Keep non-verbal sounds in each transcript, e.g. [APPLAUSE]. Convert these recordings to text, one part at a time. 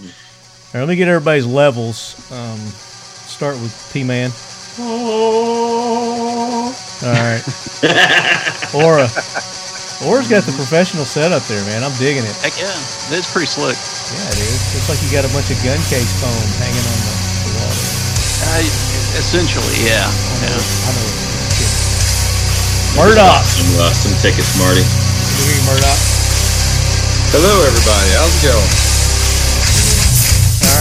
right, let me get everybody's levels. Um, start with P Man. All right. [LAUGHS] Ora. Ora's got the professional setup there, man. I'm digging it. Heck yeah, it's pretty slick. Yeah, it is. Looks like you got a bunch of gun case foam hanging on the, the wall there. Uh, essentially, yeah. I know. yeah. I know. Murdoch. Some, uh, some tickets, Marty. Good evening, Murdoch. Hello, everybody. How's it going?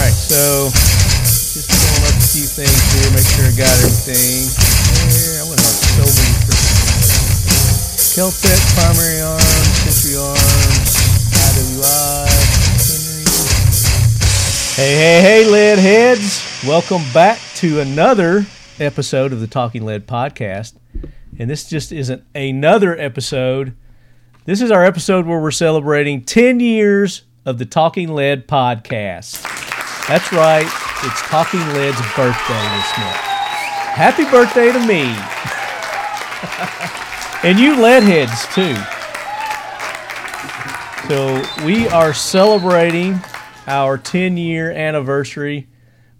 All right, so just pulling up a few things here, make sure I got everything. There, I went on so many freaking Keltec, Primary Arms, Century Arms, IWI, Henry. Hey, hey, hey, lead heads! Welcome back to another episode of the Talking Lead podcast. And this just isn't another episode. This is our episode where we're celebrating 10 years of the Talking Lead podcast. That's right, it's Talking Lead's birthday this month. Happy birthday to me. [LAUGHS] and you leadheads too. So we are celebrating our 10 year anniversary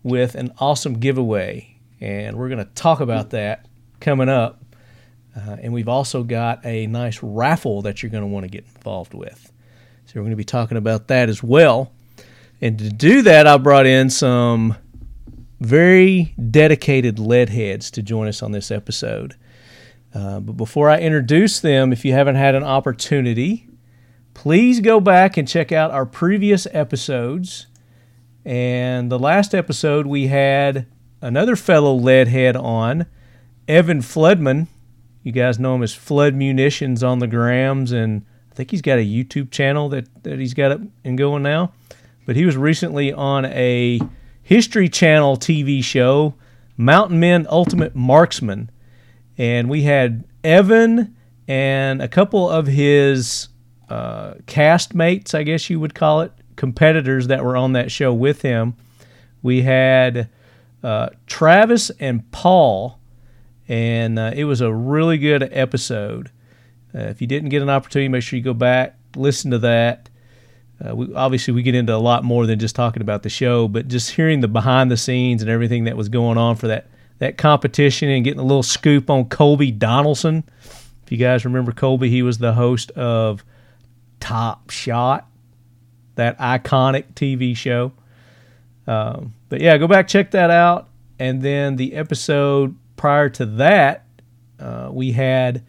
with an awesome giveaway. And we're going to talk about that coming up. Uh, and we've also got a nice raffle that you're going to want to get involved with. So we're going to be talking about that as well. And to do that, I brought in some very dedicated lead heads to join us on this episode. Uh, but before I introduce them, if you haven't had an opportunity, please go back and check out our previous episodes. And the last episode, we had another fellow lead head on, Evan Floodman. You guys know him as Flood Munitions on the Grams, and I think he's got a YouTube channel that, that he's got up and going now. But he was recently on a History Channel TV show, Mountain Men Ultimate Marksman. And we had Evan and a couple of his uh, castmates, I guess you would call it, competitors that were on that show with him. We had uh, Travis and Paul, and uh, it was a really good episode. Uh, if you didn't get an opportunity, make sure you go back, listen to that. Uh, we, obviously, we get into a lot more than just talking about the show, but just hearing the behind the scenes and everything that was going on for that that competition and getting a little scoop on Colby Donaldson. If you guys remember Colby, he was the host of Top Shot, that iconic TV show. Um, but yeah, go back check that out. And then the episode prior to that, uh, we had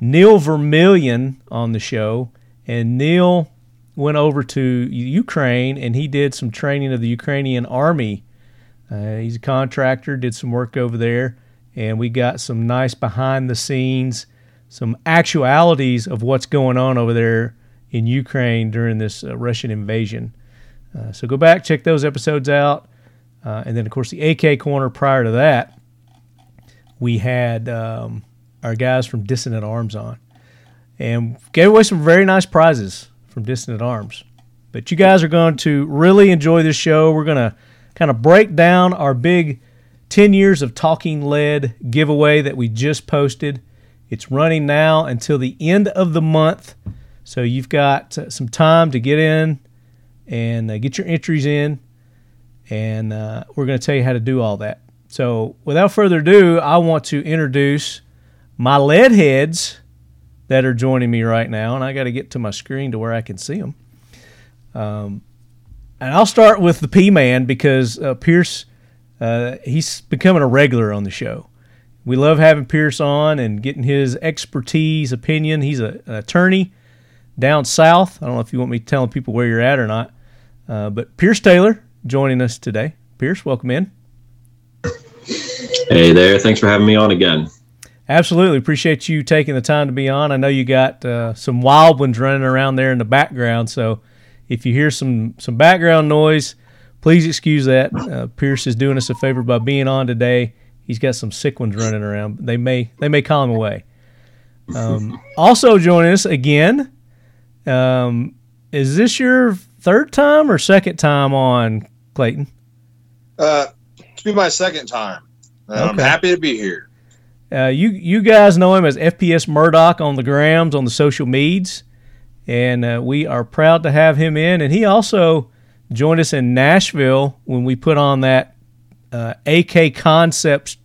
Neil Vermillion on the show, and Neil went over to Ukraine and he did some training of the Ukrainian army. Uh, he's a contractor, did some work over there, and we got some nice behind the scenes, some actualities of what's going on over there in Ukraine during this uh, Russian invasion. Uh, so go back, check those episodes out. Uh, and then, of course, the AK Corner prior to that, we had um, our guys from Dissident Arms on and gave away some very nice prizes from Dissident Arms. But you guys are going to really enjoy this show. We're going to kind of break down our big 10 years of Talking Lead giveaway that we just posted. It's running now until the end of the month. So you've got uh, some time to get in and uh, get your entries in. And uh, we're going to tell you how to do all that. So without further ado, I want to introduce my lead heads that are joining me right now. And I got to get to my screen to where I can see them. Um, and I'll start with the P Man because uh, Pearce, uh, he's becoming a regular on the show. We love having Pearce on and getting his expertise, opinion. He's a, an attorney down south. I don't know if you want me telling people where you're at or not, uh, but Pearce Taylor joining us today. Pearce, welcome in. Hey there. Thanks for having me on again. Absolutely. Appreciate you taking the time to be on. I know you got uh, some wild ones running around there in the background, so if you hear some some background noise, please excuse that. Uh, Pearce is doing us a favor by being on today. He's got some sick ones running around. They may they may call him away. Um, also joining us again. Um, is this your third time or second time on Clayton? Uh, it's be my second time. And I'm happy to be here. Uh, you you guys know him as FPS Murdoch on the grams on the social medias, and uh, we are proud to have him in. And he also joined us in Nashville when we put on that uh, AK Concepts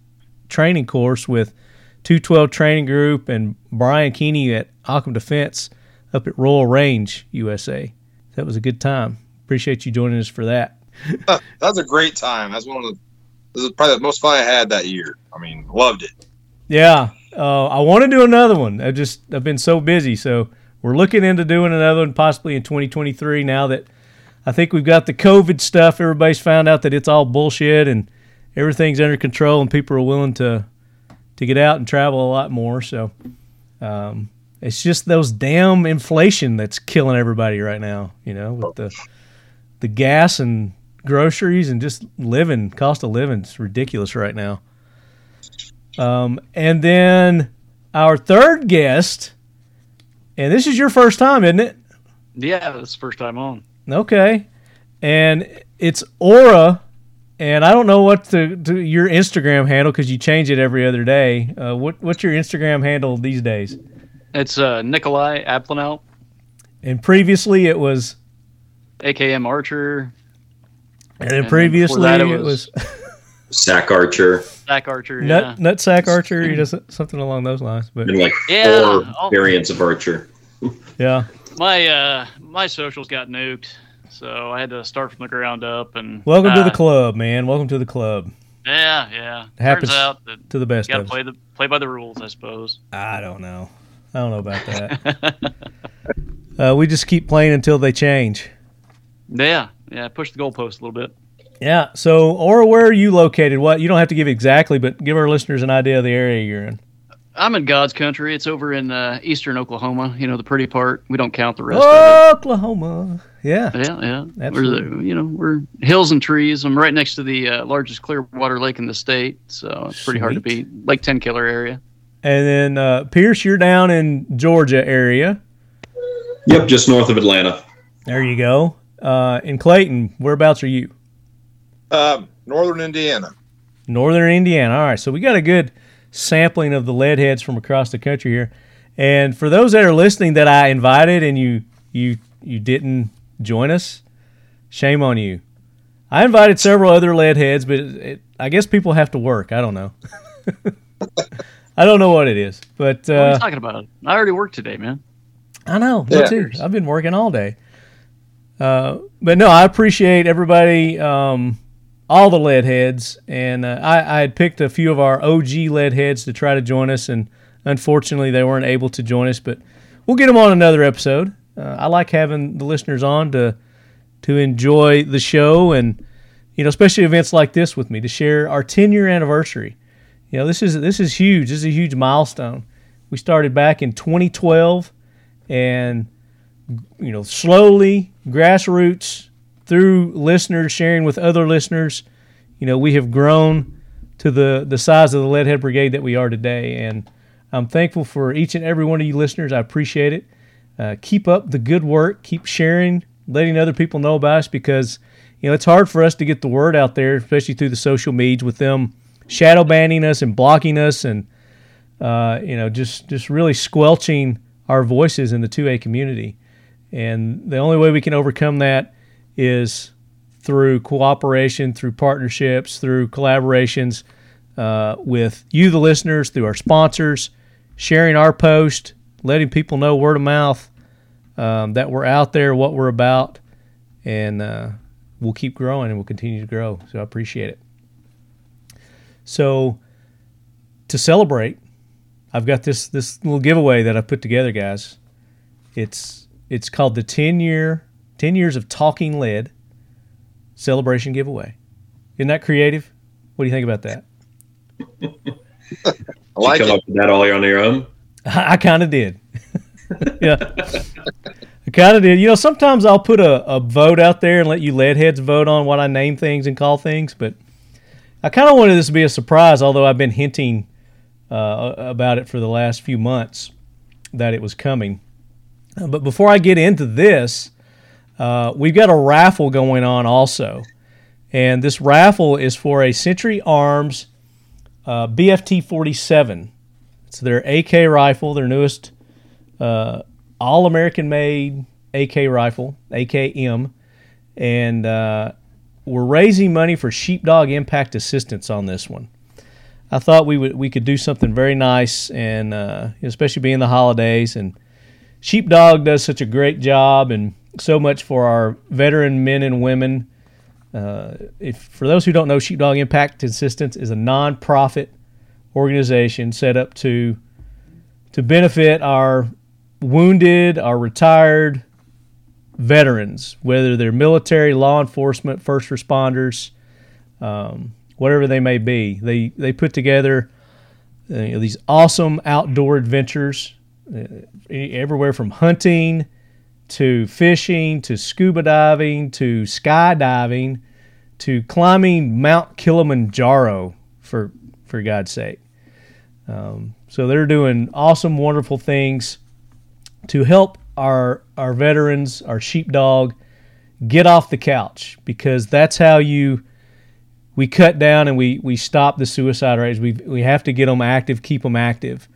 training course with 212 Training Group and Brian Keeney at Occam Defense up at Royal Range, USA. That was a good time. Appreciate you joining us for that. [LAUGHS] that was a great time. That's one of the. This is probably the most fun I had that year. I mean, loved it. Yeah, uh, I want to do another one. I just I've been so busy, so we're looking into doing another one possibly in 2023. Now that I think we've got the COVID stuff, everybody's found out that it's all bullshit and everything's under control, and people are willing to to get out and travel a lot more. So um, it's just those damn inflation that's killing everybody right now. You know, with the the gas and groceries and just living cost of living is ridiculous right now. Um, and then our third guest, and this is your first time, isn't it? Yeah, this is first time on. Okay, and it's Ora, and I don't know what to, to your Instagram handle because you change it every other day. Uh, what what's your Instagram handle these days? It's uh, Nikolai Aplanel, And previously it was, AKM Archer, and then And previously that it it was, was- [LAUGHS] Sack Archer Sack Archer. nut Yeah. nutsack archer, you just something along those lines. But and like Yeah, four I'll- variants of Archer. yeah, My uh, my socials got nuked, so I had to start from the ground up. And welcome to the uh, club, man. Welcome to the club. Yeah, yeah. Happens Turns out that To the best you got of to play the play by the rules, I suppose. I don't know. I don't know about that. [LAUGHS] uh, we just keep playing until they change. Yeah, yeah. Push the goalpost a little bit. Yeah. So, or where are you located? What you don't have to give exactly, but give our listeners an idea of the area you're in. I'm in God's country. It's over in uh, eastern Oklahoma. You know the pretty part. We don't count the rest of Oklahoma. Yeah. it. Yeah, yeah. We're Absolutely. the, you know we're hills and trees. I'm right next to the uh, largest Clearwater lake in the state, so it's pretty hard to beat. Lake Tenkiller area. And then uh, Pearce, you're down in Georgia area. Yep, just north of Atlanta. There you go. Uh, in Clayton, whereabouts are you? Um, Northern Indiana. Northern Indiana. All right, so we got a good sampling of the lead heads from across the country here. And for those that are listening that I invited and you you you didn't join us, shame on you. I invited several other lead heads, but it, it, I guess people have to work. I don't know. [LAUGHS] I don't know what it is, but What are uh, you talking about? I already worked today, man. I know. Me Yeah. too. I've been working all day. Uh, but no, I appreciate everybody, um, all the lead heads, and uh, I, I had picked a few of our OG lead heads to try to join us, and unfortunately they weren't able to join us. But we'll get them on another episode. Uh, I like having the listeners on to to enjoy the show, and you know, especially events like this with me to share our 10 year anniversary. You know, this is this is huge. This is a huge milestone. We started back in 2012 and you know slowly grassroots through listeners sharing with other listeners you know we have grown to the the size of the leadhead brigade that we are today. And i'm thankful for each and every one of you listeners. I appreciate it. Uh, keep up the good work. Keep sharing letting other people know about us because you know it's hard for us to get the word out there especially through the social medias with them shadow banning us and blocking us and uh, you know just just really squelching our voices in the 2A community. And the only way we can overcome that is through cooperation, through partnerships, through collaborations uh, with you, the listeners, through our sponsors, sharing our post, letting people know word of mouth um, that we're out there, what we're about, and uh, we'll keep growing and we'll continue to grow. So I appreciate it. So to celebrate, I've got this this little giveaway that I put together, guys. It's it's called the 10 year 10 years of talking lead celebration giveaway. Isn't that creative? What do you think about that? [LAUGHS] I Did like you come it. up with that all on your own? I, I kind of did. [LAUGHS] yeah. I kind of did. You know, sometimes I'll put a, a vote out there and let you lead heads vote on what I name things and call things, but I kind of wanted this to be a surprise, although I've been hinting uh, about it for the last few months that it was coming. Uh, But before I get into this, uh, we've got a raffle going on also. And this raffle is for a Century Arms uh, BFT 47. It's their AK rifle, their newest uh, all American made AK rifle, AKM. and uh, we're raising money for Sheepdog Impact Assistance on this one. I thought we would we could do something very nice, and uh, especially being the holidays. And Sheepdog does such a great job, and so much for our veteran men and women. Uh, if for those who don't know, Sheepdog Impact Assistance is a nonprofit organization set up to to benefit our wounded, our retired veterans, whether they're military, law enforcement, first responders, um, whatever they may be. They they put together uh, you know, these awesome outdoor adventures, uh, everywhere from hunting to fishing to scuba diving to skydiving to climbing Mount Kilimanjaro for for God's sake. Um, so they're doing awesome, wonderful things to help our our veterans, our sheepdog, get off the couch because that's how you we cut down and we we stop the suicide rates. We we have to get them active, keep them active,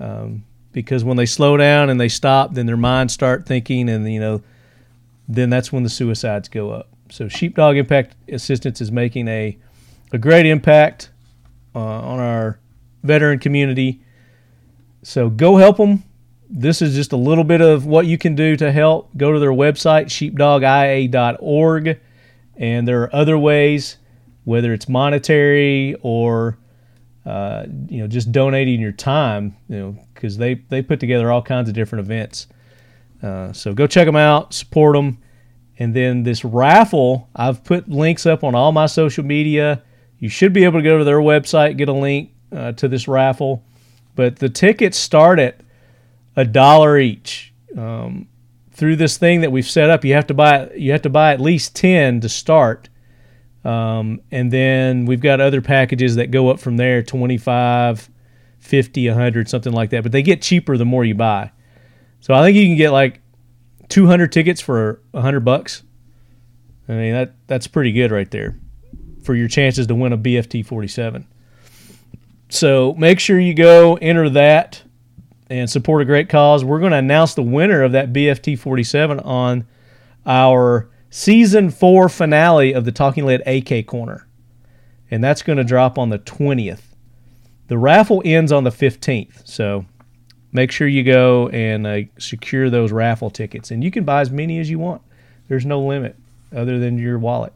um, because when they slow down and they stop, then their minds start thinking, and you know, then that's when the suicides go up. So Sheepdog Impact Assistance is making a a great impact uh, on our veteran community. So go help them. This is just a little bit of what you can do to help. Go to their website, sheepdogia.org, and there are other ways, whether it's monetary or uh, you know just donating your time, you know, because they they put together all kinds of different events. Uh, so go check them out, support them, and then this raffle. I've put links up on all my social media. You should be able to go to their website, get a link uh, to this raffle. But the tickets start at a dollar each. Um, through this thing that we've set up, you have to buy you have to buy at least ten to start, um, and then we've got other packages that go up from there 25 50 100 something like that but they get cheaper the more you buy so i think you can get like 200 tickets for 100 bucks i mean that that's pretty good right there for your chances to win a bft 47 so make sure you go enter that and support a great cause. We're going to announce the winner of that BFT 47 on our season four finale of the Talking Lead AK Corner. And that's going to drop on the 20th. The raffle ends on the 15th. So make sure you go and uh, secure those raffle tickets. And you can buy as many as you want, there's no limit other than your wallet.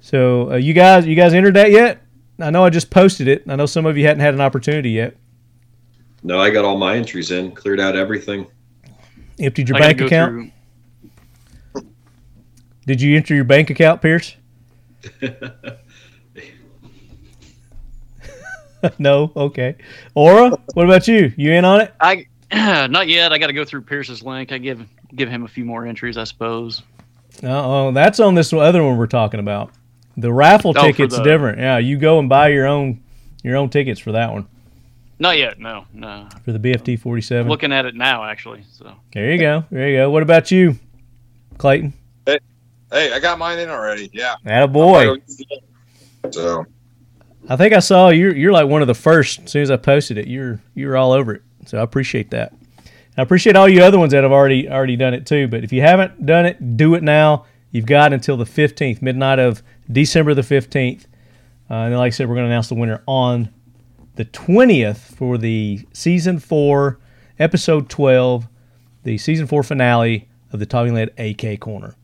So uh, you guys, you guys entered that yet? I know I just posted it. I know some of you hadn't had an opportunity yet. No, I got all my entries in, cleared out everything. Emptied your I bank account. through- Did you enter your bank account, Pearce? [LAUGHS] [LAUGHS] no. Okay. Ora, what about you? You in on it? I [CLEARS THROAT] not yet. I got to go through Pearce's link. I give give him a few more entries, I suppose. Oh, that's on this other one we're talking about. The raffle Oh, ticket's the- different. Yeah, you go and buy your own your own tickets for that one Not yet. No, no. for the BFT 47. Looking at it now, actually. So There you go. There you go. What about you, Clayton? Hey, hey, I got mine in already. Yeah. boy. So I think I saw you're you're like one of the first. As soon as I posted it, you're you're all over it. So I appreciate that. I appreciate all you other ones that have already already done it too. But if you haven't done it, do it now. You've got until the 15th, midnight of December the 15th. Uh, and like I said, we're going to announce the winner on the 20th for the season four, episode 12, the season four finale of the Talking Lead AK Corner.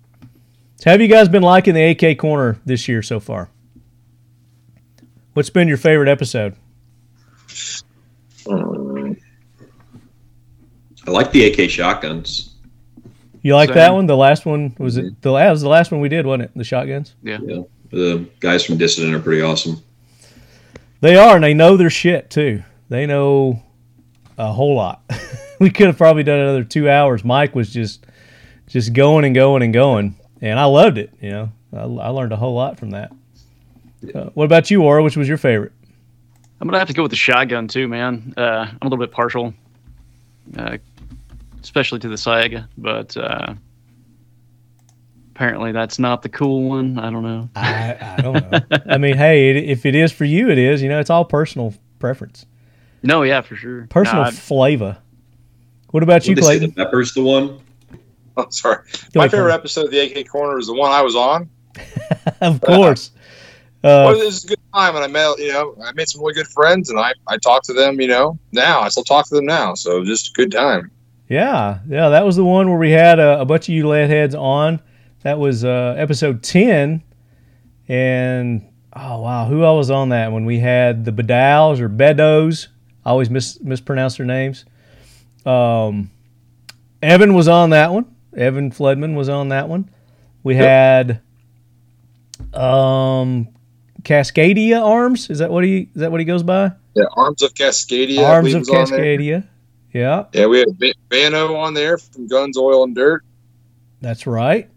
So, have you guys been liking the AK Corner this year so far? What's been your favorite episode? um, I like the AK shotguns. You like Same. that one? The last one was it? The last was the last one we did, wasn't it? The shotguns. Yeah, the guys from Dissident are pretty awesome. They are, and they know their shit too. They know a whole lot. [LAUGHS] we could have probably done another two hours. Mike was just just going and going and going, and I loved it. You know, I, I learned a whole lot from that. Uh, what about you, Ora? Which was your favorite? I'm gonna have to go with the shotgun too, man. Uh, I'm a little bit partial, uh, especially to the Saiga, but uh, apparently that's not the cool one. I don't know. I, I don't know. [LAUGHS] I mean, hey, it, if it is for you, it is. You know, it's all personal preference, No, yeah, for sure. personal Nah, flavor. What about you, Would they say the pepper's the one? I'm sorry. Go My favorite Colin. episode of the AK Corner is the one I was on. [LAUGHS] of course. Well, Uh, it was a good time, and I met you know I made some really good friends, and I I talk to them. You know now I still talk to them now, so just a good time. yeah, yeah, that was the one where we had a, a bunch of you lead heads on. That was uh, episode ten, and oh wow, who all was on that when we had the Bedows or Bedos? I always mis- mispronounce their names. Um, Evan was on that one. Evan Floodman was on that one. We had um, Cascadia Arms. Is that what he is that what he goes by? Yeah, Arms of Cascadia. Arms of was on there. Cascadia. Yeah, Yeah, we had Va- Vano on there from Guns, Oil, and Dirt. that's right.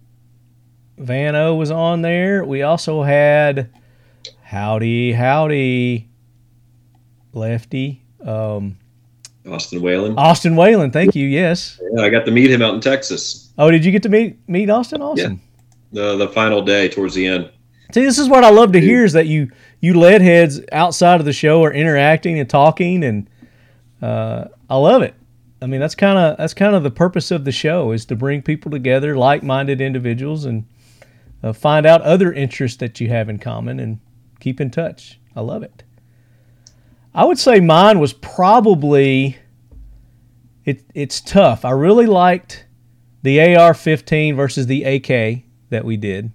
Van O was on there. We also had Howdy Howdy Lefty. Um, Austin Whalen. Austin Whalen, thank you. Yes. Yeah, I got to meet him out in Texas. Oh, did you get to meet meet Austin? Awesome. The the final day towards the end. See, this is what I love to hear is that you you lead heads outside of the show are interacting and talking, and uh, I love it. I mean, that's kind of that's kind of the purpose of the show is to bring people together, like-minded individuals, and uh, find out other interests that you have in common and keep in touch. I love it. I would say mine was probably it. It's tough. I really liked the AR-15 versus the AK that we did.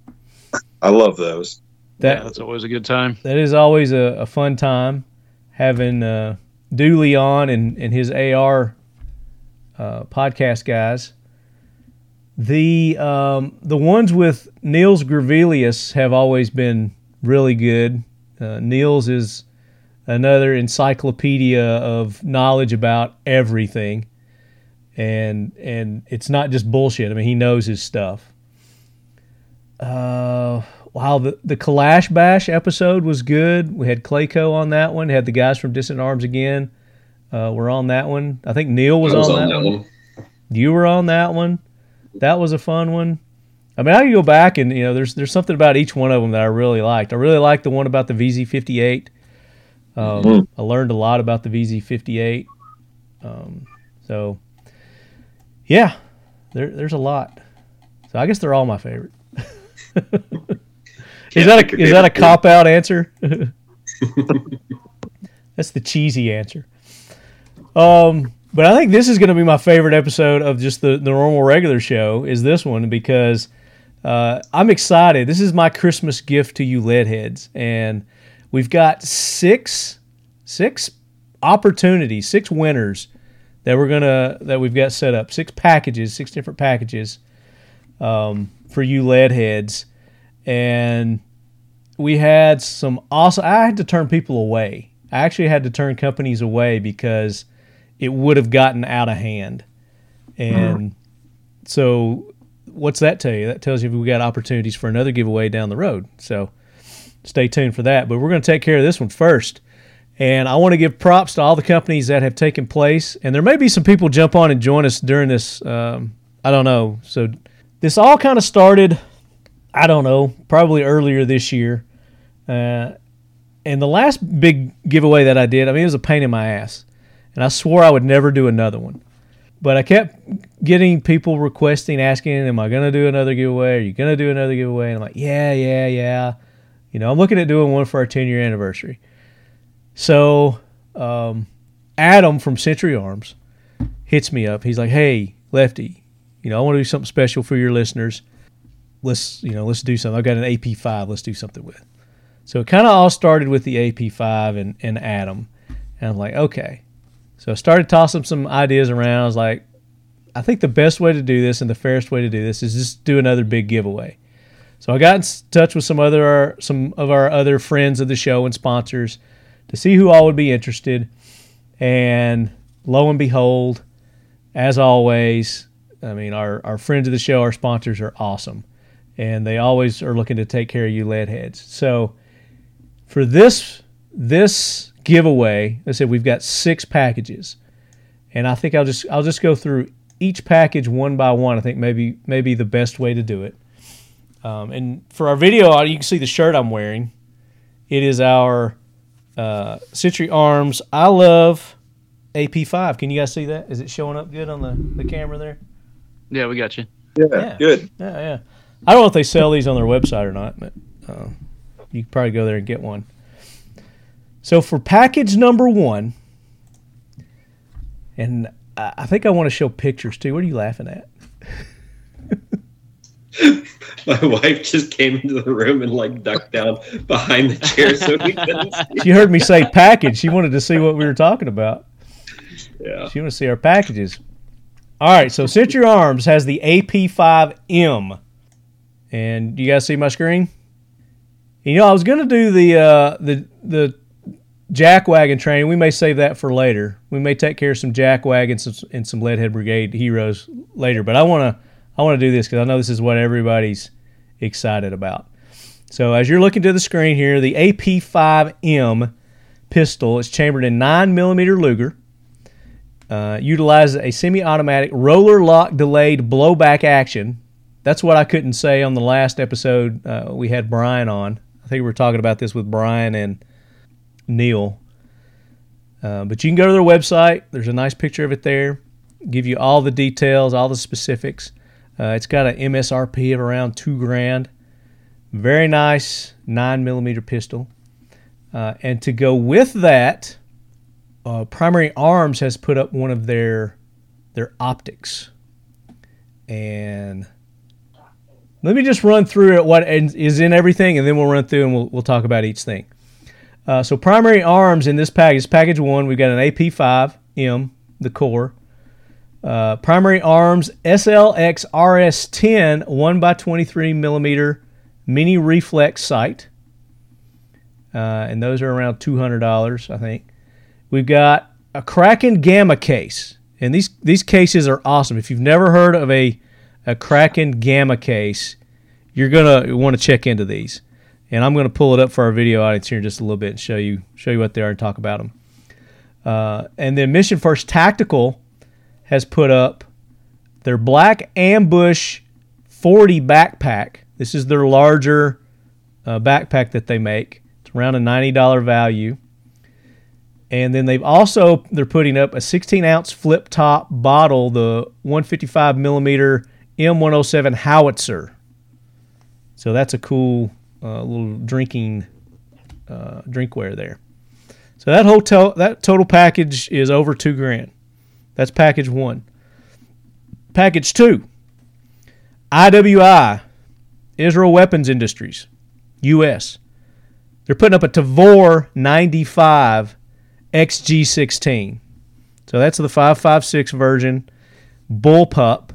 I love those. That yeah, that's always a good time. that is always a, a fun time having uh, Dooley on and, and his AR uh, podcast guys. The um, the ones with Niels Gravelius have always been really good. Uh, Niels is another encyclopedia of knowledge about everything, and and it's not just bullshit. I mean, he knows his stuff. Uh, wow, the the Kalash Bash episode was good. We had Clayco on that one. Had the guys from Dissident Arms again. Uh, were on that one. I think Neil was, was on, on that, that one. one. You were on that one. That was a fun one. I mean, I can go back and you know, there's there's something about each one of them that I really liked. I really liked the one about the VZ58. Um, Mhm. I learned a lot about the VZ58. Um, so, yeah, there, there's a lot. So I guess they're all my favorite. Is that a, is that a cop out answer? [LAUGHS] [LAUGHS] That's the cheesy answer. Um, but I think this is going to be my favorite episode of just the, the normal regular show. Is this one because uh, I'm excited. This is my Christmas gift to you leadheads, and we've got six six opportunities, six winners that we're gonna that we've got set up. Six packages, six different packages um, for you leadheads, and we had some awesome. I had to turn people away. I actually had to turn companies away because it would have gotten out of hand. And so, what's that tell you? That tells you if we got opportunities for another giveaway down the road. So, stay tuned for that. But we're going to take care of this one first. And I want to give props to all the companies that have taken place. And there may be some people jump on and join us during this. Um, I don't know. So, this all kind of started, I don't know, probably earlier this year. Uh, and the last big giveaway that I did, I mean, it was a pain in my ass. And I swore I would never do another one. But I kept getting people requesting, asking, Am I going to do another giveaway? Are you going to do another giveaway? And I'm like, Yeah, yeah, yeah. You know, I'm looking at doing one for our 10 year anniversary. So, um, Adam from Century Arms hits me up. He's like, Hey, Lefty, you know, I want to do something special for your listeners. Let's, you know, let's do something. I've got an AP5. Let's do something with. So it kind of all started with the AP5 and, and Adam. And I'm like, okay. So I started tossing some ideas around. I was like, I think the best way to do this and the fairest way to do this is just do another big giveaway. So I got in touch with some other some of our other friends of the show and sponsors to see who all would be interested. And lo and behold, as always, I mean our, our friends of the show, our sponsors are awesome. And they always are looking to take care of you lead heads. So for this this giveaway, I said we've got six packages, and I think I'll just I'll just go through each package one by one. I think maybe maybe the best way to do it. Um, and for our video, you can see the shirt I'm wearing. It is our uh, Century Arms. I love AP5. Can you guys see that? Is it showing up good on the, the camera there? Yeah, we got you. Yeah, Yeah. good. Yeah, yeah. I don't know if they sell these on their website or not, but uh, you can probably go there and get one. So for package number one, and I I think I want to show pictures too. What are you laughing at? [LAUGHS] My wife just came into the room and like ducked down behind the chair so we couldn't [LAUGHS] see. She heard me say package. She wanted to see what we were talking about. Yeah. She wanted to see our packages. All right, so Century Arms has the AP5M, and you guys see my screen. You know, I was going to do the uh, the the jack wagon training. We may save that for later. We may take care of some jack wagons and some- Leadhead Brigade heroes later. But I want to I want to do this because I know this is what everybody's excited about. So as you're looking to the screen here, the AP5M pistol is chambered in nine millimeter Luger. Uh, utilizes a semi-automatic roller lock delayed blowback action. That's what I couldn't say on the last episode. Uh, we had Brian on. I think we were talking about this with Brian and Neil. Uh, but you can go to their website. There's a nice picture of it there. Give you all the details, all the specifics. Uh, it's got an MSRP of around two grand. Very nice nine millimeter pistol. Uh, and to go with that, uh, Primary Arms has put up one of their their optics, and let me just run through what is in everything, and then we'll run through and we'll we'll talk about each thing. Uh, so Primary Arms in this package, package one, we've got an AP5M, the core. Uh, primary Arms SLX RS10 1 by 23 millimeter mini reflex sight, uh, and those are around two hundred dollars, I think. We've got a Kraken Gamma case, and these these cases are awesome. If you've never heard of a a Kraken Gamma case, you're gonna want to check into these. And I'm gonna pull it up for our video audience here in just a little bit and show you show you what they are and talk about them. Uh, and then Mission First Tactical has put up their Black Ambush 40 backpack. This is their larger uh, backpack that they make. It's around a $90 value. And then they've also they're putting up a 16 ounce flip top bottle, the 155 millimeter M107 howitzer. So that's a cool uh, little drinking uh, drinkware there. So that hotel that total package is over two grand. That's package one. Package two. IWI, Israel Weapons Industries, U.S. They're putting up a Tavor 95 XG16. So that's the 556 version, bullpup.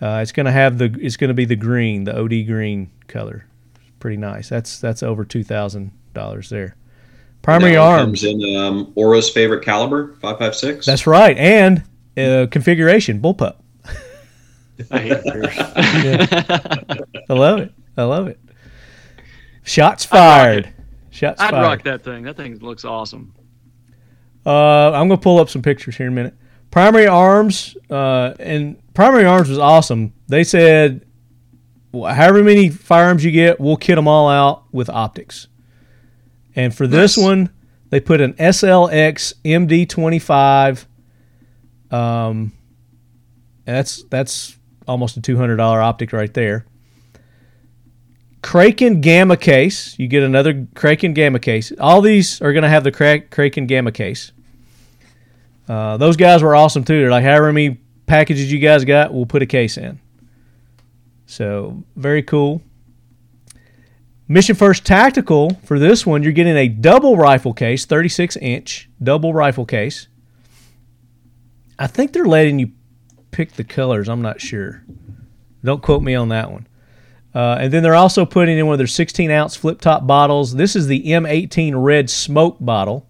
Uh, it's going to have the it's going to be the green, the OD green color. Pretty nice. That's that's over two thousand dollars there. Primary That arms. comes in um, Ora's favorite caliber, five five six. That's right, and uh, configuration bullpup. I hate beers. [LAUGHS] I love it. I love it. Shots fired. Shots fired. I'd fired. rock that thing. That thing looks awesome. Uh, I'm gonna pull up some pictures here in a minute. Primary Arms, uh, and Primary Arms was awesome. They said, "Wh- however many firearms you get, we'll kit them all out with optics. And for this one, they put an SLX MD25. Um, and that's that's almost a two hundred dollar optic right there. Kraken Gamma case. You get another Kraken Gamma case. All these are going to have the Kra- Kraken Gamma case. Uh, those guys were awesome too. They're like, however many packages you guys got, we'll put a case in. So very cool. Mission First Tactical for this one, you're getting a double rifle case, 36 inch double rifle case. I think they're letting you pick the colors. I'm not sure. Don't quote me on that one. Uh, and then they're also putting in one of their 16 ounce flip top bottles. This is the M18 Red Smoke bottle.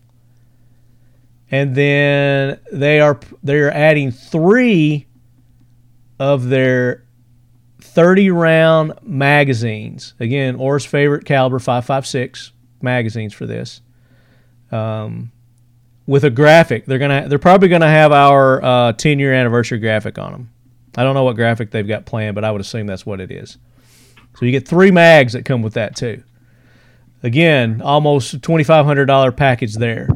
And then they are they're adding three of their 30 round magazines. Again, Ora's favorite caliber 556 magazines for this. Um, with a graphic, they're gonna they're probably gonna have our uh, 10 year anniversary graphic on them. I don't know what graphic they've got planned, but I would assume that's what it is. So you get three mags that come with that too. Again, almost twenty five hundred dollar package there.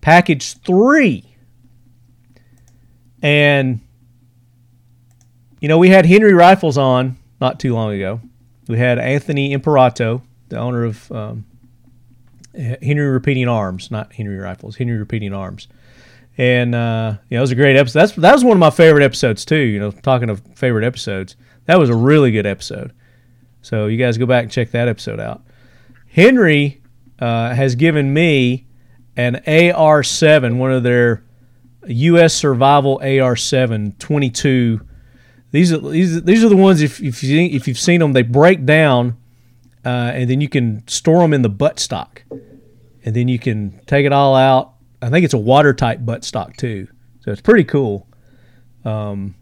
Package three, and you know, we had Henry Rifles on not too long ago. We had Anthony Imperato, the owner of um, Henry Repeating Arms, not Henry Rifles, Henry Repeating Arms. And uh, you know, it was a great episode. That's that was one of my favorite episodes too. You know, talking of favorite episodes, that was a really good episode. So you guys go back and check that episode out. Henry uh, has given me an AR7, one of their U.S. Survival AR7 22. These are these, these are the ones if if you if you've seen them, they break down, uh, and then you can store them in the butt stock, and then you can take it all out. I think it's a watertight butt stock too, so it's pretty cool. Um,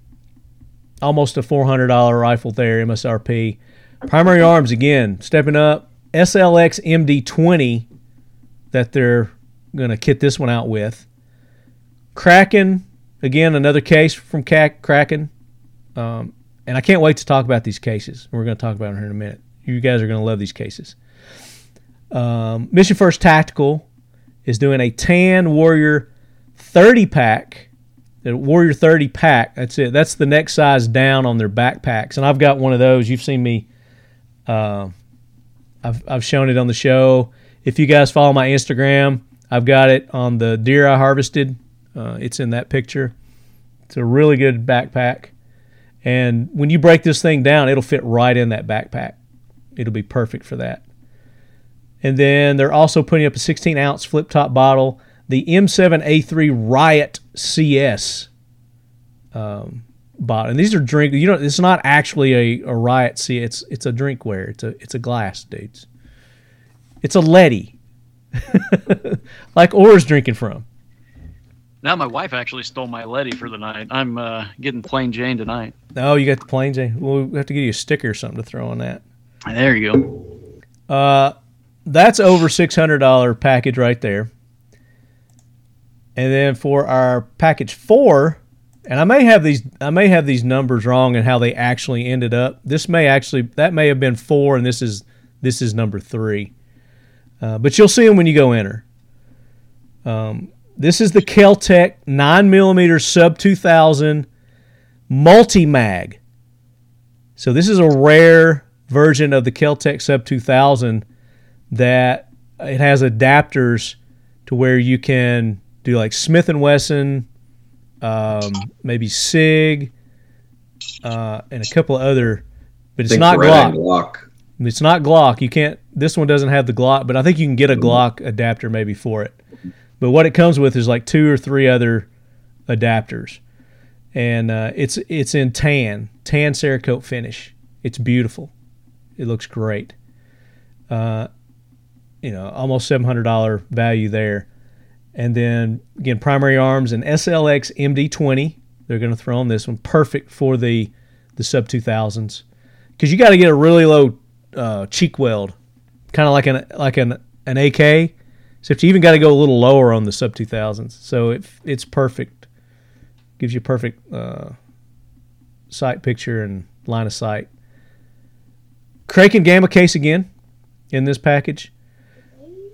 almost a four hundred dollar rifle there, MSRP. Primary arms again, stepping up. SLX MD20 that they're going to kit this one out with. Kraken, again, another case from Kraken. Um, and I can't wait to talk about these cases. We're going to talk about them here in a minute. You guys are going to love these cases. Um, Mission First Tactical is doing a Tan Warrior 30 pack. The Warrior 30 pack. That's it. That's the next size down on their backpacks. And I've got one of those. You've seen me. Uh, I've, I've shown it on the show. If you guys follow my Instagram, I've got it on the deer I harvested. Uh, it's in that picture. It's a really good backpack. And when you break this thing down, it'll fit right in that backpack. It'll be perfect for that. And then they're also putting up a 16 ounce flip top bottle, the M7A3 Riot CS um, bottle. And these are drink. You know, it's not actually a, a Riot CS. It's it's a drinkware. It's a it's a glass, dudes. It's a Letty, [LAUGHS] like Ora's drinking from. Now my wife actually stole my Letty for the night. I'm uh, getting plain Jane tonight. Oh, you got the plain Jane. We'll have to get you a sticker or something to throw on that. There you go. Uh, that's over six hundred dollar package right there. And then for our package four, and I may have these I may have these numbers wrong and how they actually ended up. This may actually that may have been four, and this is this is number three. Uh, but you'll see them when you go enter. Um, this is the Keltec 9mm sub 2000 multi mag. So this is a rare version of the Keltec sub 2000 that it has adapters to where you can do like Smith and Wesson, um, maybe Sig, uh, and a couple of other, but it's not Glock. Glock. It's not Glock. You can't. This one doesn't have the Glock, but I think you can get a Glock adapter maybe for it. But what it comes with is like two or three other adapters, and uh, it's it's in tan, tan Cerakote finish. It's beautiful. It looks great. Uh, you know, almost seven hundred dollar value there. And then again, primary arms and SLX MD20. They're going to throw on this one, perfect for the the sub two thousands, because you got to get a really low uh, cheek weld, kind of like an like an an AK. Except you even got to go a little lower on the sub two thousands. So it it's perfect, gives you perfect uh, sight picture and line of sight. Kraken Gamma case again in this package.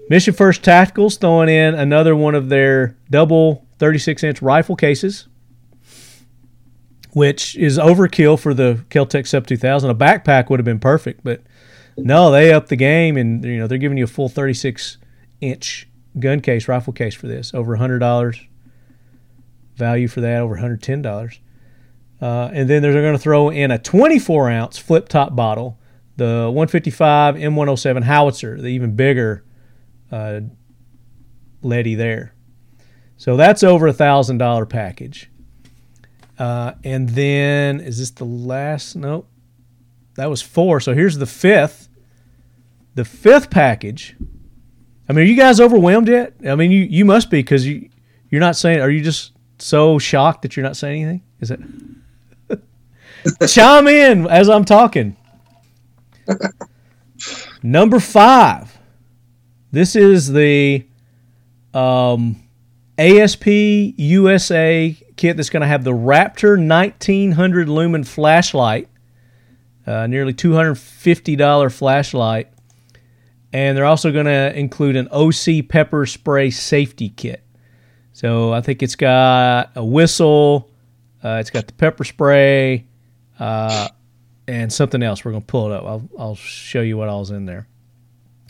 Mission First Tacticals throwing in another one of their double 36 inch rifle cases, which is overkill for the Keltec Sub 2000. A backpack would have been perfect, but no, they upped the game and you know they're giving you a full 36 inch gun case, rifle case for this, over $100 value for that, over $110. Uh, and then they're going to throw in a 24 ounce flip top bottle, the 155 M107 howitzer, the even bigger uh, Letty there. So that's over a thousand dollar package. Uh, and then is this the last? Nope. That was four. So here's the fifth. The fifth package. I mean, are you guys overwhelmed yet? I mean, you, you must be because you you're not saying. Are you just so shocked that you're not saying anything? Is it? [LAUGHS] Chime in as I'm talking. [LAUGHS] Number five. This is the um, ASP USA kit that's going to have the Raptor 1900 lumen flashlight, uh, nearly $250 flashlight. And they're also going to include an OC pepper spray safety kit. So I think it's got a whistle, uh, it's got the pepper spray, uh, and something else. We're gonna pull it up. I'll I'll show you what all's in there.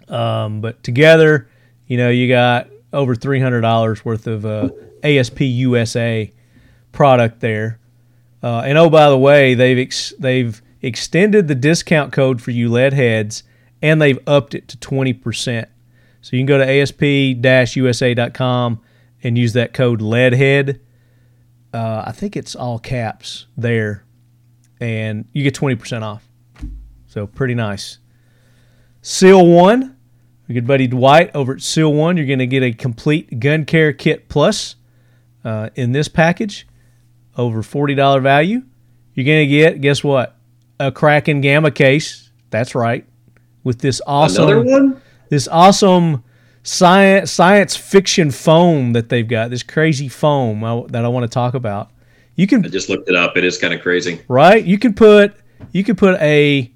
Um, but together, you know, you got over three hundred dollars worth of uh, ASP USA product there. Uh, and oh, by the way, they've ex- they've extended the discount code for you lead heads, and they've upped it to twenty percent. So you can go to asp-usa.com and use that code leadhead. Uh, I think it's all caps there, and you get twenty percent off. So pretty nice. Seal One, your good buddy Dwight over at Seal One, you're going to get a complete gun care kit plus uh, in this package, over forty dollar value. You're going to get guess what? A Kraken Gamma case. That's right. With this awesome Another one? this awesome science science fiction foam that they've got. This crazy foam I, that I want to talk about. You can I just looked it up. It is kind of crazy. right? You can put you can put a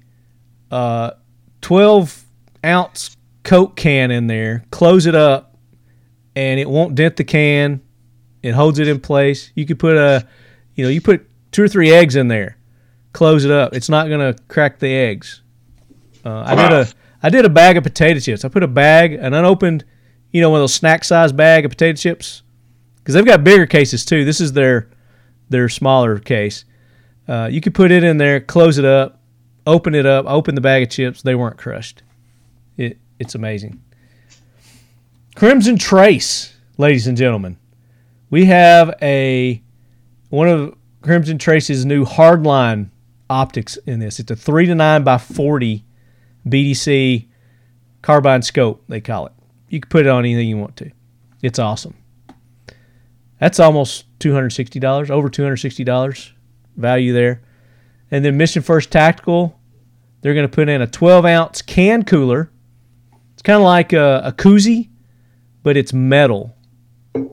uh, twelve ounce Coke can in there, close it up, and it won't dent the can. It holds it in place. You could put a, you know, you put two or three eggs in there, close it up. It's not gonna crack the eggs. Uh, I did a I did a bag of potato chips. I put a bag, an unopened, you know, one of those snack size bag of potato chips, because they've got bigger cases too. This is their their smaller case. Uh, you could put it in there, close it up, open it up, open the bag of chips. They weren't crushed. It it's amazing. Crimson Trace, ladies and gentlemen, we have a one of Crimson Trace's new hardline optics in this. It's a three to nine by forty BDC carbine scope. They call it. You can put it on anything you want to. It's awesome. That's almost two hundred sixty dollars, over two hundred sixty dollars value there. And then Mission First Tactical, they're going to put in a twelve ounce can cooler. It's kind of like a, a koozie, but it's metal.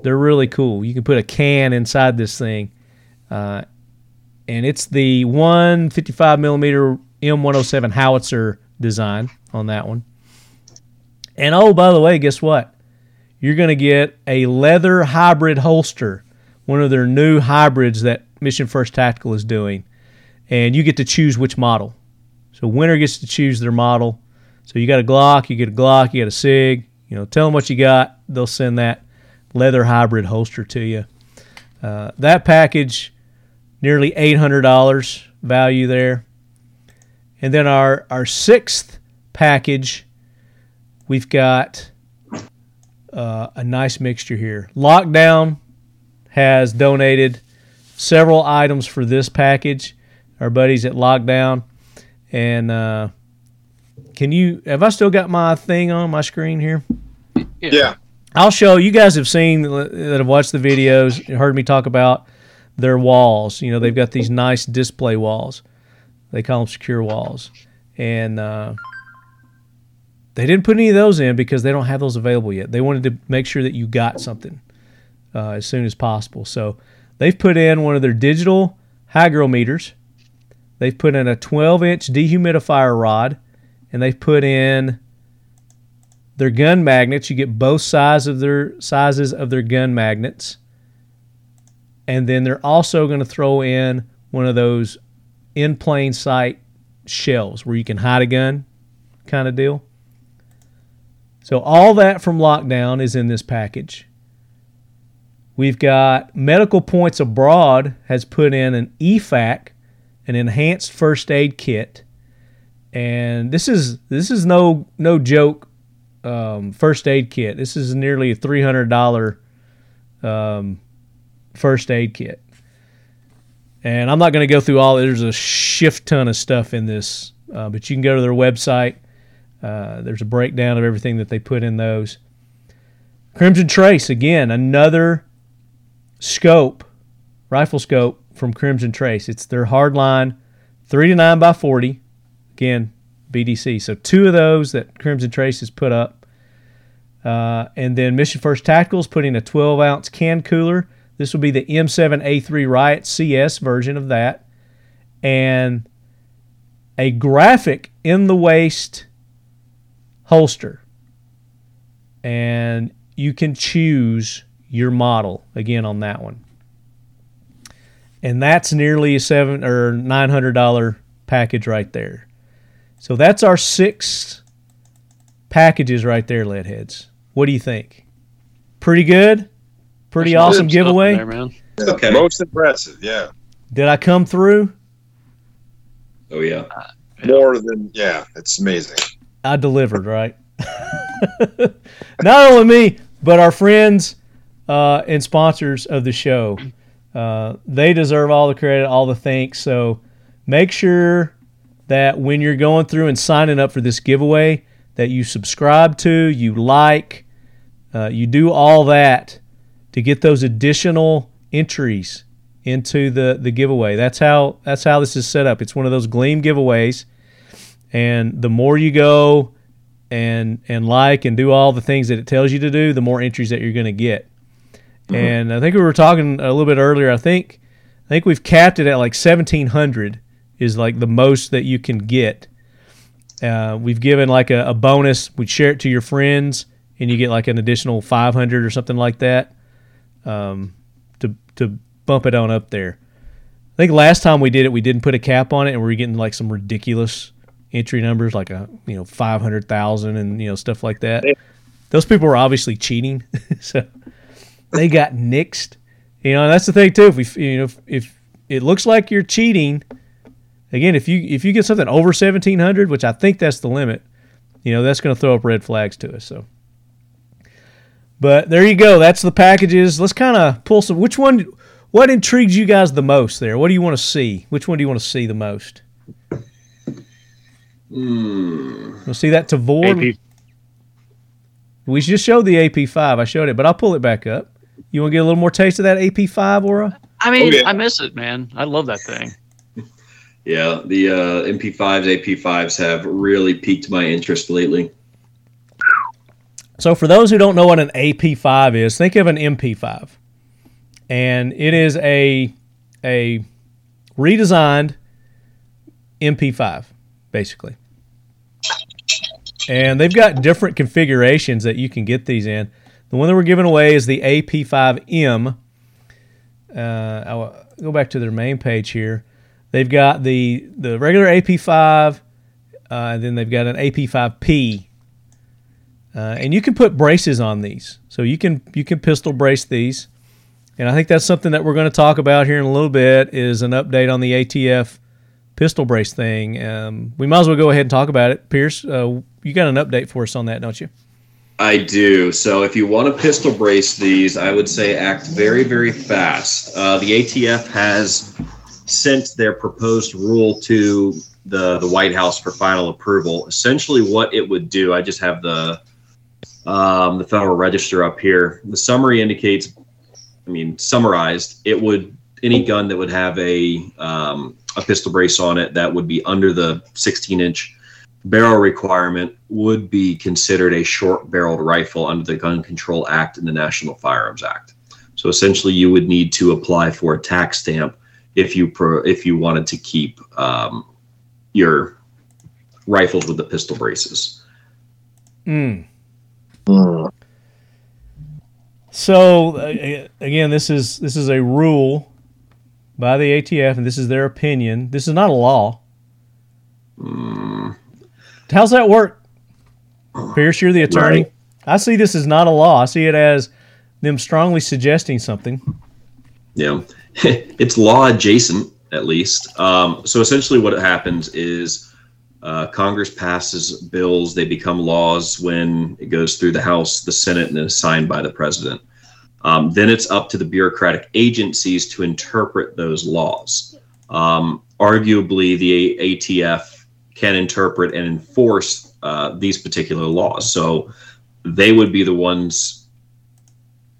They're really cool. You can put a can inside this thing, uh, and it's the 155 millimeter M107 howitzer design on that one. And oh, by the way, guess what? You're going to get a leather hybrid holster, one of their new hybrids that Mission First Tactical is doing, and you get to choose which model. So winner gets to choose their model. So you got a Glock, you get a Glock, you got a Sig. You know, tell them what you got. They'll send that leather hybrid holster to you. Uh, that package, nearly eight hundred dollars value there. And then our our sixth package, we've got uh, a nice mixture here. Lockdown has donated several items for this package. Our buddies at Lockdown, and uh, can you? Have I still got my thing on my screen here? Yeah. I'll show you guys have seen that have watched the videos, heard me talk about their walls. You know, they've got these nice display walls. They call them secure walls, and uh, they didn't put any of those in because they don't have those available yet. They wanted to make sure that you got something uh, as soon as possible. So they've put in one of their digital hygrometers. They've put in a 12 inch dehumidifier rod, and they've put in their gun magnets. You get both sides of their sizes of their gun magnets. And then they're also going to throw in one of those in plain sight shells where you can hide a gun kind of deal. So all that from lockdown is in this package. We've got Medical Points Abroad has put in an EFAK, an enhanced first aid kit. And this is this is no no joke um, first aid kit. This is nearly a three hundred dollar um, first aid kit, and I'm not going to go through all. There's a shift ton of stuff in this, uh, but you can go to their website. Uh, there's a breakdown of everything that they put in those. Crimson Trace again, another scope, rifle scope from Crimson Trace. It's their hardline, three to nine by forty. Again, BDC. So two of those that Crimson Trace has put up. Uh, and then Mission First Tactical is putting a 12 ounce can cooler. This will be the M7A3 Riot CS version of that. And a graphic in the waist holster. And you can choose your model again on that one. and that's nearly a seven or nine hundred dollar package right there. So that's our six packages right there, lead heads. What do you think? Pretty good. Pretty There's awesome good giveaway. there, man. Okay. Most impressive, yeah. Did I come through? Oh yeah. More than yeah, it's amazing. I delivered, right? [LAUGHS] Not only me, but our friends uh, and sponsors of the show. Uh, they deserve all the credit, all the thanks. So make sure that when you're going through and signing up for this giveaway, that you subscribe to, you like, uh, you do all that to get those additional entries into the the giveaway. That's how that's how this is set up. It's one of those Gleam giveaways, and the more you go and and like and do all the things that it tells you to do, the more entries that you're going to get. And I think we were talking a little bit earlier. I think I think we've capped it at like 1700 is like the most that you can get. Uh, we've given like a, a bonus. We share it to your friends, and you get like an additional 500 or something like that um, to to bump it on up there. I think last time we did it, we didn't put a cap on it, and we were getting like some ridiculous entry numbers, like a you know 500,000 and you know stuff like that. Those people were obviously cheating, [LAUGHS] so they got nixed. You know, and that's the thing too. If we, you know, if, if it looks like you're cheating, again, if you if you get something over seventeen hundred, which I think that's the limit, you know, that's going to throw up red flags to us. So, but there you go. That's the packages. Let's kind of pull some. Which one? What intrigues you guys the most? There. What do you want to see? Which one do you want to see the most? Hmm. We'll see that Tavor. AP, We just showed the AP5. I showed it, but I'll pull it back up. You want to get a little more taste of that AP5, Ora? I mean, Oh, yeah. I miss it, man. I love that thing. Yeah, the uh, MP5s, AP5s have really piqued my interest lately. So, for those who don't know what an AP5 is, think of an MP5, and it is a a redesigned MP5, basically. And they've got different configurations that you can get these in. The one that we're giving away is the AP5M. Uh, I'll go back to their main page here. They've got the the regular AP5, uh, and then they've got an AP5P. Uh, and you can put braces on these, so you can you can pistol brace these, and I think that's something that we're going to talk about here in a little bit is an update on the ATF pistol brace thing. Um, we might as well go ahead and talk about it. Pearce, uh, you got an update for us on that, don't you? I do. So if you want to pistol brace these, I would say act very, very fast. Uh, the ATF has sent their proposed rule to the, the White House for final approval. Essentially, what it would do, I just have the um, the Federal Register up here. The summary indicates, I mean, summarized, it would any gun that would have a um, a pistol brace on it that would be under the 16 inch barrel requirement would be considered a short barreled rifle under the Gun Control Act and the National Firearms Act. So essentially, you would need to apply for a tax stamp if you pro, if you wanted to keep um, your rifles with the pistol braces. Mm. Mm. So uh, again, this is this is a rule by the ATF, and this is their opinion. This is not a law. Mm, How's that work? [SIGHS] Pearce, you're the attorney. Right. I see this as not a law. I see it as them strongly suggesting something. yeah, [LAUGHS] it's law adjacent at least. Um, so essentially, what happens is uh, Congress passes bills; they become laws when it goes through the House, the Senate, and then is signed by the president. Um, then it's up to the bureaucratic agencies to interpret those laws. Um, arguably, the ATF can interpret and enforce uh, these particular laws. So they would be the ones,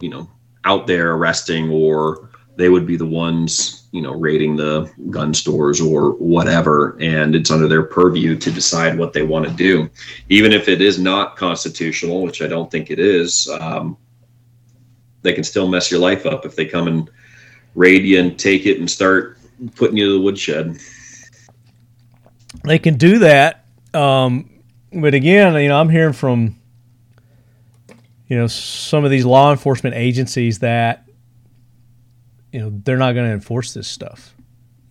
you know, out there arresting, or they would be the ones, you know, raiding the gun stores or whatever. And it's under their purview to decide what they want to do, even if it is not constitutional, which I don't think it is. Um, they can still mess your life up if they come and raid you and take it and start putting you to the woodshed. They can do that, um, but again, you know, I'm hearing from you know some of these law enforcement agencies that you know they're not going to enforce this stuff.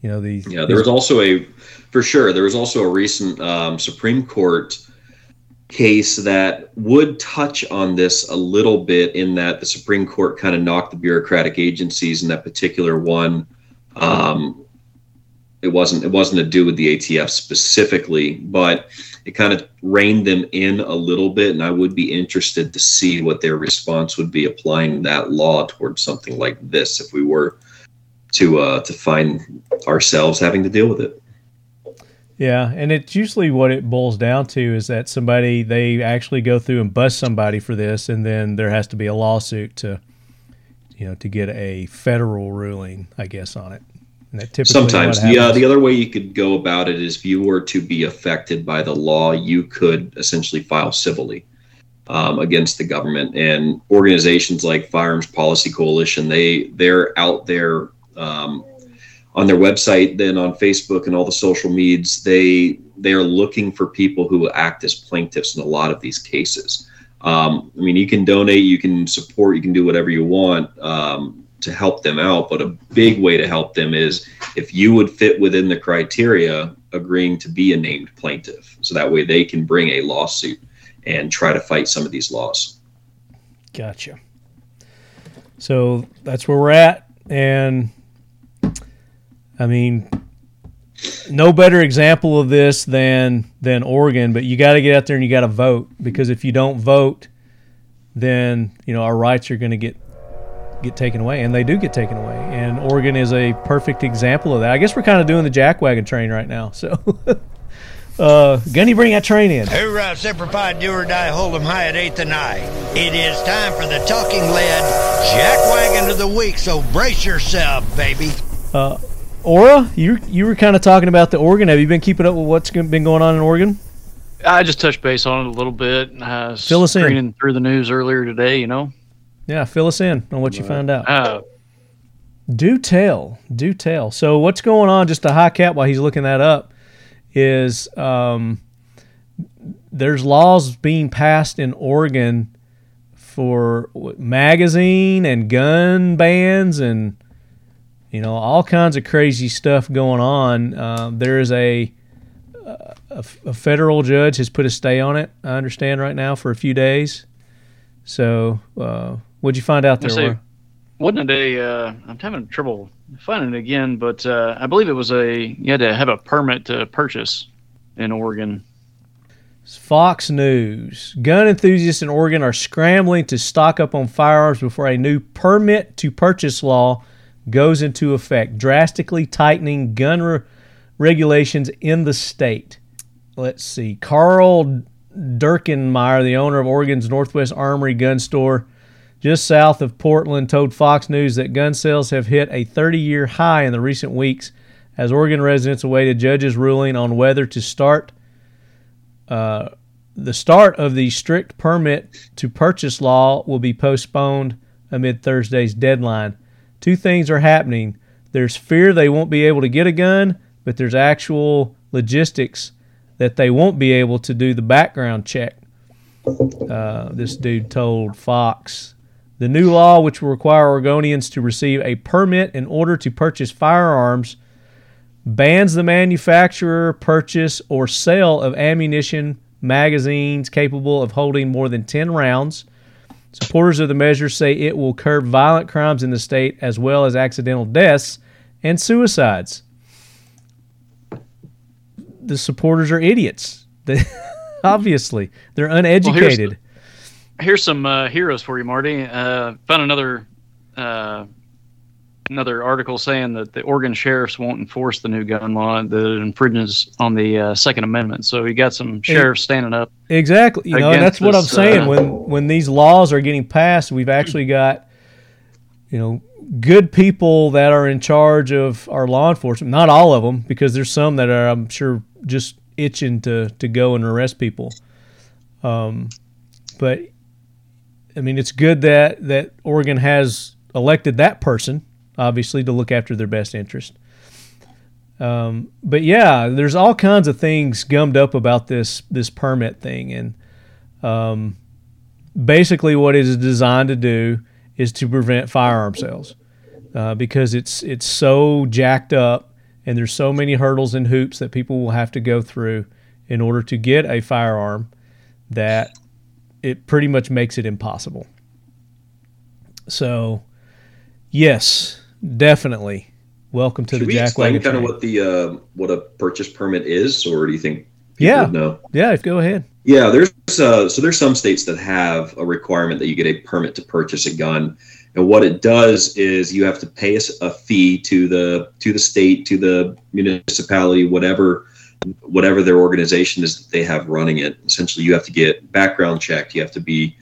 You know these. Yeah, there was also a, for sure, there was also a recent um, Supreme Court case that would touch on this a little bit in that the Supreme Court kind of knocked the bureaucratic agencies in that particular one. Um, it wasn't it wasn't to do with the ATF specifically, but it kind of reined them in a little bit, and I would be interested to see what their response would be applying that law towards something like this if we were to uh, to find ourselves having to deal with it. Yeah, and it's usually what it boils down to is that somebody they actually go through and bust somebody for this, and then there has to be a lawsuit to, you know, to get a federal ruling, I guess, on it. Sometimes the uh, the other way you could go about it is if you were to be affected by the law, you could essentially file civilly um, against the government and organizations like Firearms Policy Coalition. They they're out there um, on their website, then on Facebook and all the social medias, they they are looking for people who act as plaintiffs in a lot of these cases. Um, I mean, you can donate, you can support, you can do whatever you want um, to help them out. But a big way to help them is if you would fit within the criteria, agreeing to be a named plaintiff, so that way they can bring a lawsuit and try to fight some of these laws. Gotcha. So that's where we're at, and I mean, no better example of this than than Oregon. But you got to get out there and you got to vote because if you don't vote, then you know our rights are going to get get taken away, and they do get taken away. And Oregon is a perfect example of that. I guess we're kind of doing the jackwagon train right now. So, [LAUGHS] uh, Gunny, bring that train in. Hoorah, Semper Fi, do or die, hold 'em high at eighth and I. It is time for the talking lead jackwagon of the week. So brace yourself, baby. Uh, Ora, you you were kind of talking about the Oregon. Have you been keeping up with what's been going on in Oregon? I just touched base on it a little bit. I was fill us in. through the news earlier today. You know. Yeah, fill us in on what you found out. Uh, do tell, do tell. So what's going on? Just a high cap while he's looking that up is um, there's laws being passed in Oregon for magazine and gun bans and you know, all kinds of crazy stuff going on. Um, there is a, a, a federal judge has put a stay on it. I understand right now for a few days. So, uh, what'd you find out there? Say, wasn't it a? Uh, I'm having trouble finding it again, but uh, I believe it was a. You had to have a permit to purchase in Oregon. Fox News. Gun enthusiasts in Oregon are scrambling to stock up on firearms before a new permit to purchase law goes into effect, drastically tightening gun re- regulations in the state. Let's see. Carl Durkenmeyer, the owner of Oregon's Northwest Armory gun store just south of Portland, told Fox News that gun sales have hit a 30 year high in the recent weeks as Oregon residents awaited judges' ruling on whether to start. Uh, the start of the strict permit to purchase law will be postponed amid Thursday's deadline two things are happening. There's fear they won't be able to get a gun, but there's actual logistics that they won't be able to do the background check. Uh, this dude told Fox. The new law, which will require Oregonians to receive a permit in order to purchase firearms, bans the manufacturer, purchase, or sale of ammunition magazines capable of holding more than 10 rounds Supporters of the measure say it will curb violent crimes in the state as well as accidental deaths and suicides. The supporters are idiots. They, [LAUGHS] obviously, they're uneducated. Well, here's, some uh, heroes for you, Marty. Uh, found another uh, another article saying that the Oregon sheriffs won't enforce the new gun law that infringes on the uh, Second Amendment. So you got some sheriffs standing up. Exactly. You know, that's what I'm saying. Uh, when when these laws are getting passed, we've actually got, you know, good people that are in charge of our law enforcement. Not all of them, because there's some that are, I'm sure, just itching to to go and arrest people. Um, but I mean, it's good that that Oregon has elected that person obviously, to look after their best interest. Um, but yeah, there's all kinds of things gummed up about this this permit thing, and um, basically, what it is designed to do is to prevent firearm sales. uh, because it's it's so jacked up and there's so many hurdles and hoops that people will have to go through in order to get a firearm that it pretty much makes it impossible. So, yes, definitely. Welcome to Should the we Jack explain kind of what the uh, what a purchase permit is, or do you think? Yeah. know? Yeah, go ahead. Yeah, there's uh, so there's some states that have a requirement that you get a permit to purchase a gun, and what it does is you have to pay a fee to the to the state, to the municipality, whatever whatever their organization is that they have running it. Essentially, you have to get background checked. You have to be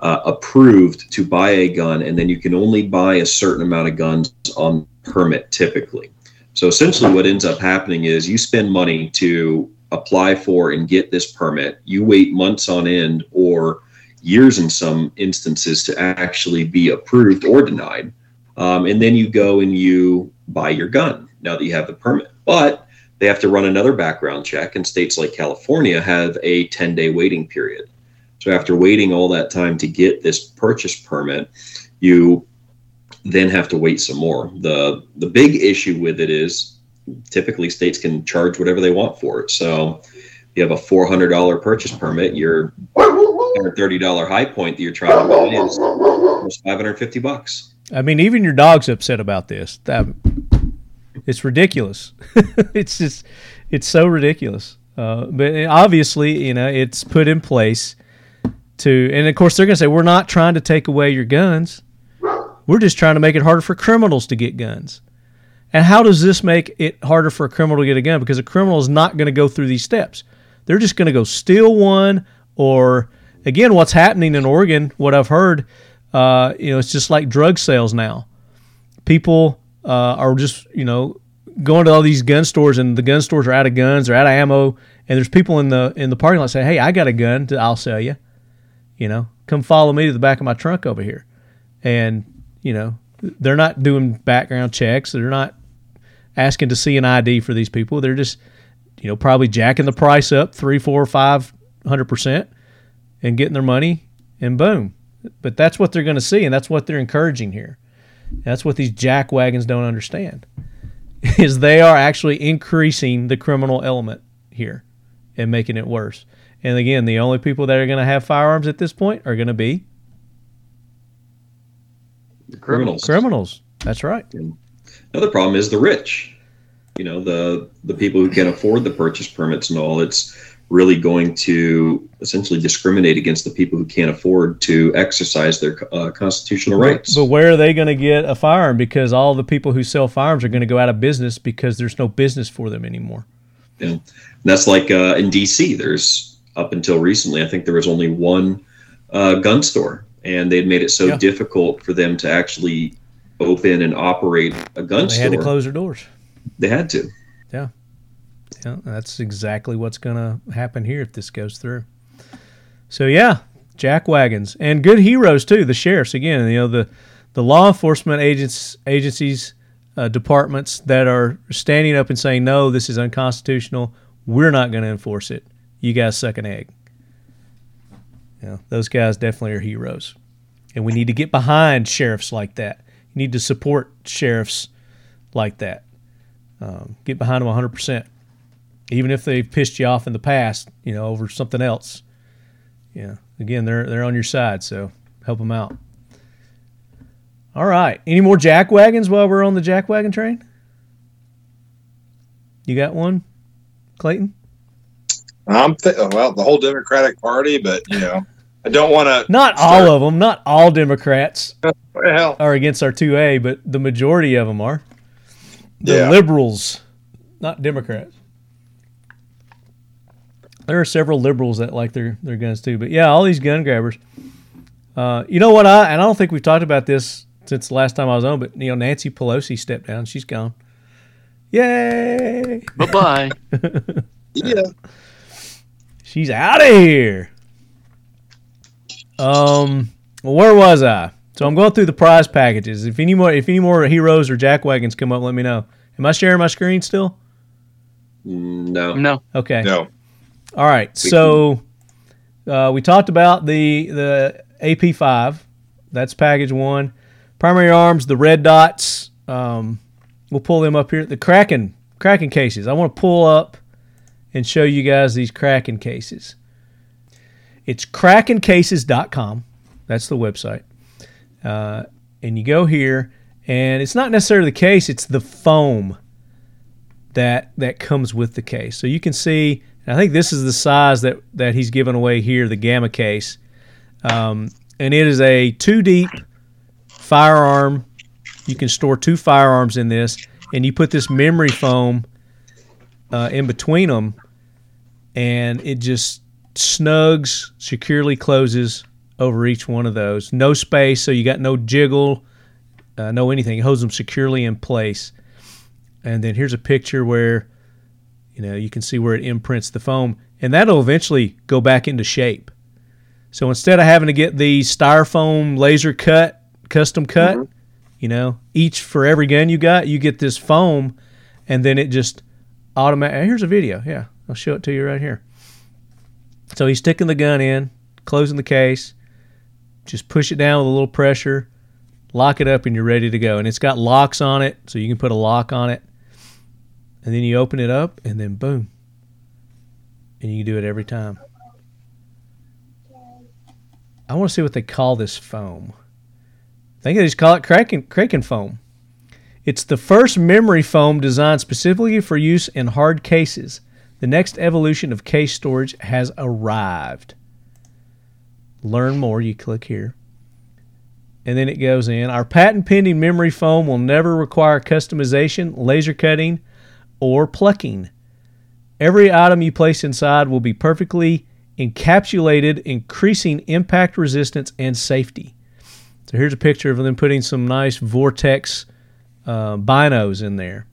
uh, approved to buy a gun, and then you can only buy a certain amount of guns on permit typically. So essentially, what ends up happening is you spend money to apply for and get this permit. You wait months on end or years in some instances to actually be approved or denied. Um, and then you go and you buy your gun now that you have the permit. But they have to run another background check, and states like California have a 10 day waiting period. So after waiting all that time to get this purchase permit, you then have to wait some more. The the big issue with it is typically states can charge whatever they want for it. So you have a four hundred dollar purchase permit, your thirty dollar high point that you're trying to buy is five hundred fifty bucks. I mean, even your dog's upset about this. That it's ridiculous. [LAUGHS] it's just it's so ridiculous. Uh, but obviously, you know, it's put in place to, and of course, they're going to say we're not trying to take away your guns. We're just trying to make it harder for criminals to get guns. And how does this make it harder for a criminal to get a gun? Because a criminal is not going to go through these steps. They're just going to go steal one, or again, what's happening in Oregon, what I've heard, uh, you know, it's just like drug sales now. People uh, are just, you know, going to all these gun stores, and the gun stores are out of guns, they're out of ammo, and there's people in the in the parking lot saying, "Hey, I got a gun, to, I'll sell you." You know, come follow me to the back of my trunk over here, and you know, they're not doing background checks. They're not asking to see an ID for these people. They're just, you know, probably jacking the price up three, four, five hundred percent, and getting their money, and boom. But that's what they're going to see, and that's what they're encouraging here. That's what these jack wagons don't understand, [LAUGHS] is they are actually increasing the criminal element here, and making it worse. And again, the only people that are going to have firearms at this point are going to be The criminals. criminals. That's right. Another problem is the rich. You know, the the people who can afford the purchase permits and all. It's really going to essentially discriminate against the people who can't afford to exercise their uh, constitutional rights. But where are they going to get a firearm? Because all the people who sell firearms are going to go out of business because there's no business for them anymore. Yeah, and that's like uh, in DC. There's up until recently, I think there was only one uh, gun store, and they'd made it so Yeah. difficult for them to actually open and operate a gun They store. had to close their doors. They had to. Yeah, that's exactly what's going to happen here if this goes through. So yeah, jack wagons and good heroes too. The sheriffs again, you know the the law enforcement agents agencies uh, departments that are standing up and saying no, this is unconstitutional. We're not going to enforce it. You guys suck an egg. Know, those guys definitely are heroes, and we need to get behind sheriffs like that. You need to support sheriffs like that. Um, get behind them 100 percent even if they've pissed you off in the past, you know, over something else. Yeah, again, they're they're on your side, so help them out. All right, any more jack wagons while we're on the jack wagon train? You got one, Clayton? I'm th- oh, well, the whole Democratic Party, but you know, I don't want to. [LAUGHS] Not all of them. Not all Democrats [LAUGHS] Well, are against our two A, but the majority of them are. The Yeah. liberals, not Democrats. There are several liberals that like their, their guns too, but yeah, all these gun grabbers. Uh, you know what? I and I don't think we've talked about this since the last time I was on, but you know, Nancy Pelosi stepped down. She's gone. Yay! Bye bye. [LAUGHS] yeah, She's out of here. Um, where was I? So I'm going through the prize packages. If any more, if any more heroes or jack wagons come up, let me know. Am I sharing my screen still? No. no. Okay. no, All right. So uh, we talked about the the AP5. That's package one. Primary arms, the red dots Um, we'll pull them up here. The Kraken Kraken cases. I want to pull up and show you guys these Kraken cases. It's krakencases.com. That's the website. Uh, and you go here, and it's not necessarily the case; it's the foam that that comes with the case. So you can see. I think this is the size that that he's given away here, the Gamma case, um, and it is a two deep firearm. You can store two firearms in this, and you put this memory foam uh, in between them, and it just snugs, securely closes over each one of those. No space, so you got no jiggle, uh, no anything. It holds them securely in place. And then here's a picture where, you know, you can see where it imprints the foam, and that'll eventually go back into shape. So instead of having to get the styrofoam laser cut, custom cut, mm-hmm. you know, each for every gun you got, you get this foam, and then it just automatic. Here's a video. Yeah, I'll show it to you right here. So he's sticking the gun in, closing the case, just push it down with a little pressure, lock it up, and you're ready to go. And it's got locks on it, so you can put a lock on it. And then you open it up, and then boom. And you do it every time. I want to see what they call this foam. I think they just call it Kraken, Kraken foam. It's the first memory foam designed specifically for use in hard cases. The next evolution of case storage has arrived. Learn more, you click here. And then it goes in. Our patent pending memory foam will never require customization, laser cutting, or plucking. Every item you place inside will be perfectly encapsulated, increasing impact resistance and safety. So here's a picture of them putting some nice Vortex uh, binos in there.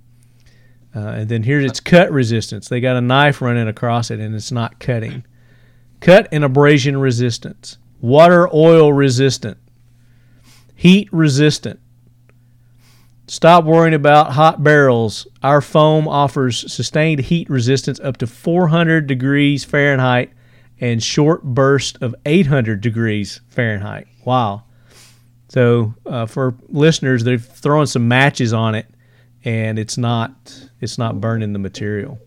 Uh, and then here's its cut resistance. They got a knife running across it and it's not cutting. Cut and abrasion resistance. Water oil resistant. Heat resistant. Stop worrying about hot barrels. Our foam offers sustained heat resistance up to 400 degrees Fahrenheit and short bursts of 800 degrees Fahrenheit. Wow. So uh, for listeners, they're throwing some matches on it, and it's not it's not burning the material.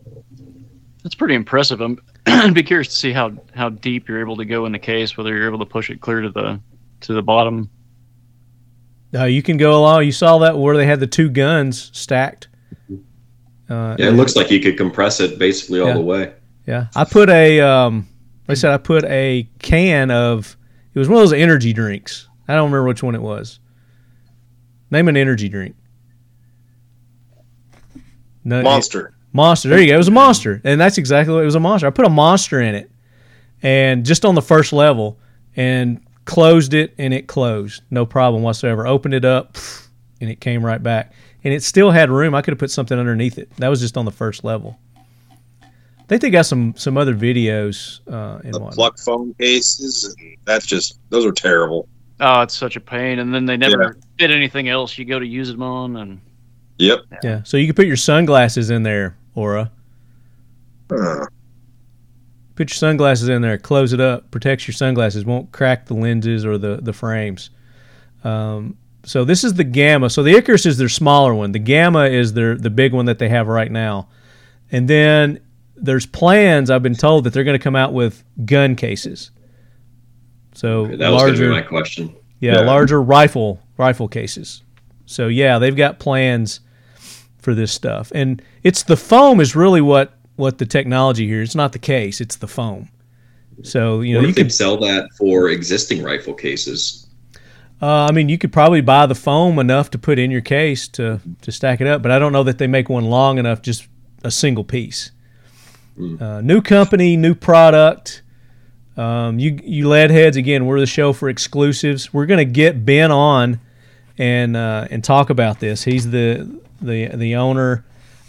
That's pretty impressive. I'm [CLEARS THROAT] I'd be curious to see how how deep you're able to go in the case, whether you're able to push it clear to the to the bottom. Uh, you can go along. You saw that where they had the two guns stacked. Uh, yeah, it looks like you could compress it basically all yeah. the way. Yeah, I put a um, like I said, I put a can of. It was one of those energy drinks. I don't remember which one it was. Name an energy drink. No, monster. It, monster. There you go. It was a monster, and that's exactly what it was. A monster. I put a monster in it, and just on the first level, and closed it, and it closed, no problem whatsoever. Opened it up, and it came right back, and it still had room. I could have put something underneath it. That was just on the first level. I think they got some some other videos uh, in the one. plug phone cases, and that's just those are terrible. Oh, it's such a pain, and then they never yeah. fit anything else you go to use them on, and yep, yeah. yeah. So you can put your sunglasses in there, Ora. Uh. Put your sunglasses in there, close it up, protects your sunglasses, won't crack the lenses or the the frames. Um, so this is the Gamma. So the Icarus is their smaller one. The Gamma is their the big one that they have right now, and then there's plans. I've been told that they're going to come out with gun cases. So okay, that larger, was going to be my question. Yeah, yeah, larger rifle rifle cases. So yeah, they've got plans for this stuff, and it's the foam is really what what the technology here. It's not the case; it's the foam. So you know, what you could sell that for existing rifle cases. Uh, I mean, you could probably buy the foam enough to put in your case to to stack it up, but I don't know that they make one long enough, just a single piece. Mm. Uh, new company, new product. Um, you you lead heads again. We're the show for exclusives. We're gonna get Ben on and uh, and talk about this. He's the the the owner.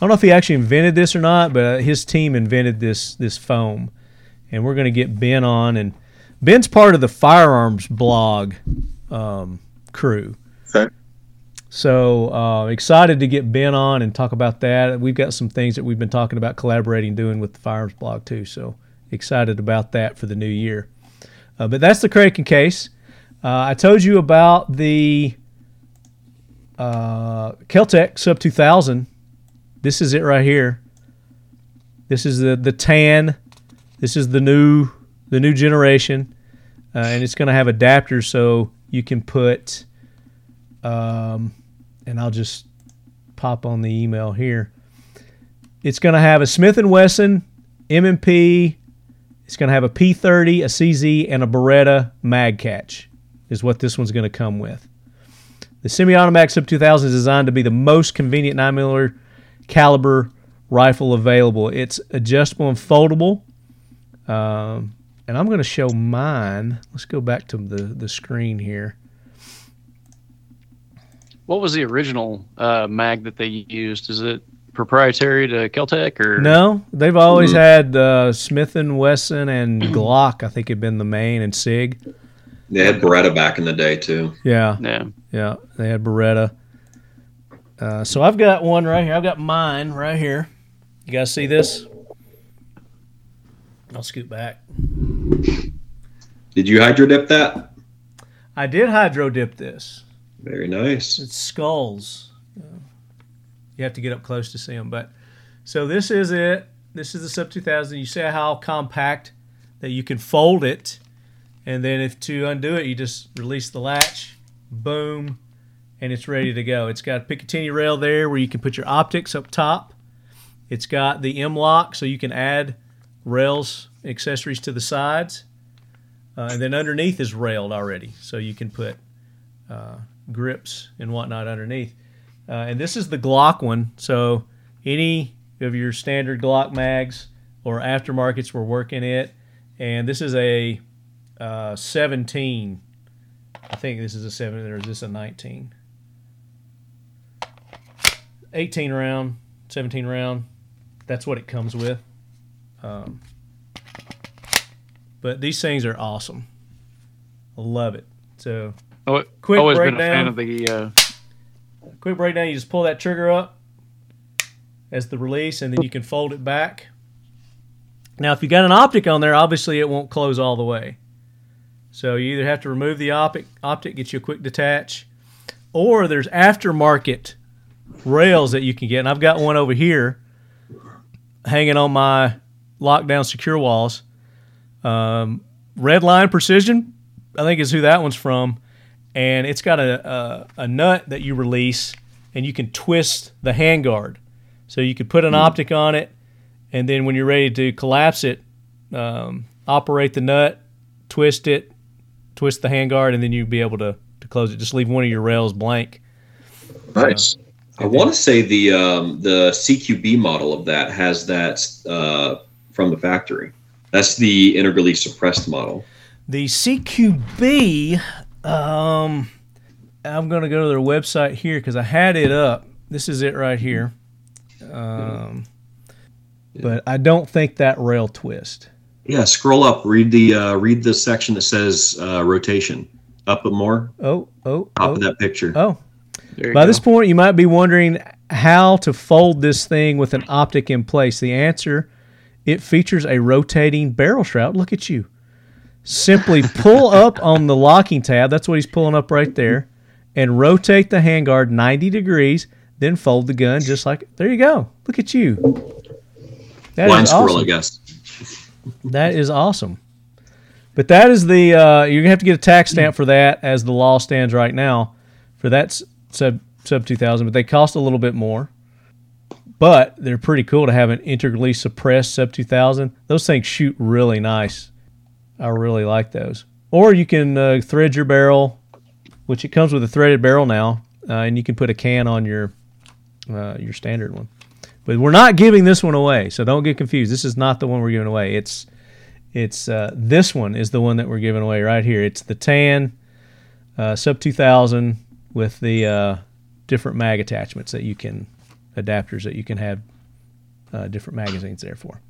I don't know if he actually invented this or not, but his team invented this this foam, and we're gonna get Ben on. And Ben's part of the firearms blog um, crew. Okay. So uh, excited to get Ben on and talk about that. We've got some things that we've been talking about collaborating, doing with the firearms blog too. So excited about that for the new year. Uh, but that's the Kraken case. Uh, I told you about the uh, Keltec Sub 2000. This is it right here. This is the the tan. This is the new the new generation, uh, and it's going to have adapters so you can put. Um, and I'll just pop on the email here. It's going to have a Smith and Wesson M&P. It's going to have a P30, a CZ, and a Beretta mag catch. Is what this one's going to come with. The semi-automatic Sub 2000 is designed to be the most convenient 9mm caliber rifle available. It's adjustable and foldable. Um, and I'm going to show mine. Let's go back to the, the screen here. What was the original uh, mag that they used? Is it proprietary to Keltec or No, they've always had uh, Smith and Wesson and [CLEARS THROAT] Glock. I think had been the main and Sig. They had Beretta back in the day too. Yeah, Yeah. yeah, they had Beretta. Uh, so I've got one right here. I've got mine right here. You guys see this? I'll scoot back. Did you hydro dip that? I did hydro dip this. Very nice. It's skulls. You have to get up close to see them. But so this is it. This is the Sub 2000. You see how compact that you can fold it, and then if to undo it, you just release the latch, boom, and it's ready to go. It's got a Picatinny rail there where you can put your optics up top. It's got the M lock so you can add rails accessories to the sides, uh, and then underneath is railed already, so you can put uh, grips and whatnot underneath. Uh, and this is the Glock one. So any of your standard Glock mags or aftermarkets will work in it. And this is a uh, 17. I think this is a 7 or is this a 19? 18 round, 17 round. That's what it comes with. Um, but these things are awesome. I love it. So Oh, Quick always been a fan of the. Uh, quick breakdown you just pull that trigger up as the release and then you can fold it back now if you got an optic on there obviously it won't close all the way so you either have to remove the optic optic get you a quick detach or there's aftermarket rails that you can get and i've got one over here hanging on my lockdown secure walls. Um, red line precision i think is who that one's from and it's got a, a, a nut that you release and you can twist the handguard so you could put an optic on it and then when you're ready to collapse it um, operate the nut twist it twist the handguard and then you'd be able to, to close it. Just leave one of your rails blank. Nice. I want to say the um, the CQB model of that has that uh, from the factory. That's the integrally suppressed model. The CQB, um, I'm going to go to their website here because I had it up. This is it right here. Um, but I don't think that rail twist. Yeah, scroll up. Read the uh, read the section that says uh, rotation. Up a more. Oh, oh, Top oh. of that picture. Oh, by go. this point, you might be wondering how to fold this thing with an optic in place. The answer it features a rotating barrel shroud. Look at you. Simply [LAUGHS] pull up on the locking tab. That's what he's pulling up right there. And rotate the handguard 90 degrees. Then fold the gun just like. There you go. Look at you. That is Blind squirrel, awesome. I guess. That is awesome. But that is the uh, you're gonna have to get a tax stamp for that as the law stands right now for that s- sub sub 2000. But they cost a little bit more. But they're pretty cool to have an integrally suppressed sub 2000. Those things shoot really nice. I really like those. Or you can uh, thread your barrel, which it comes with a threaded barrel now, uh, and you can put a can on your uh, your standard one. But we're not giving this one away, so don't get confused. This is not the one we're giving away. It's it's uh, this one is the one that we're giving away right here. It's the tan uh, sub 2000 with the uh, different mag attachments that you can adapters that you can have uh, different magazines there for.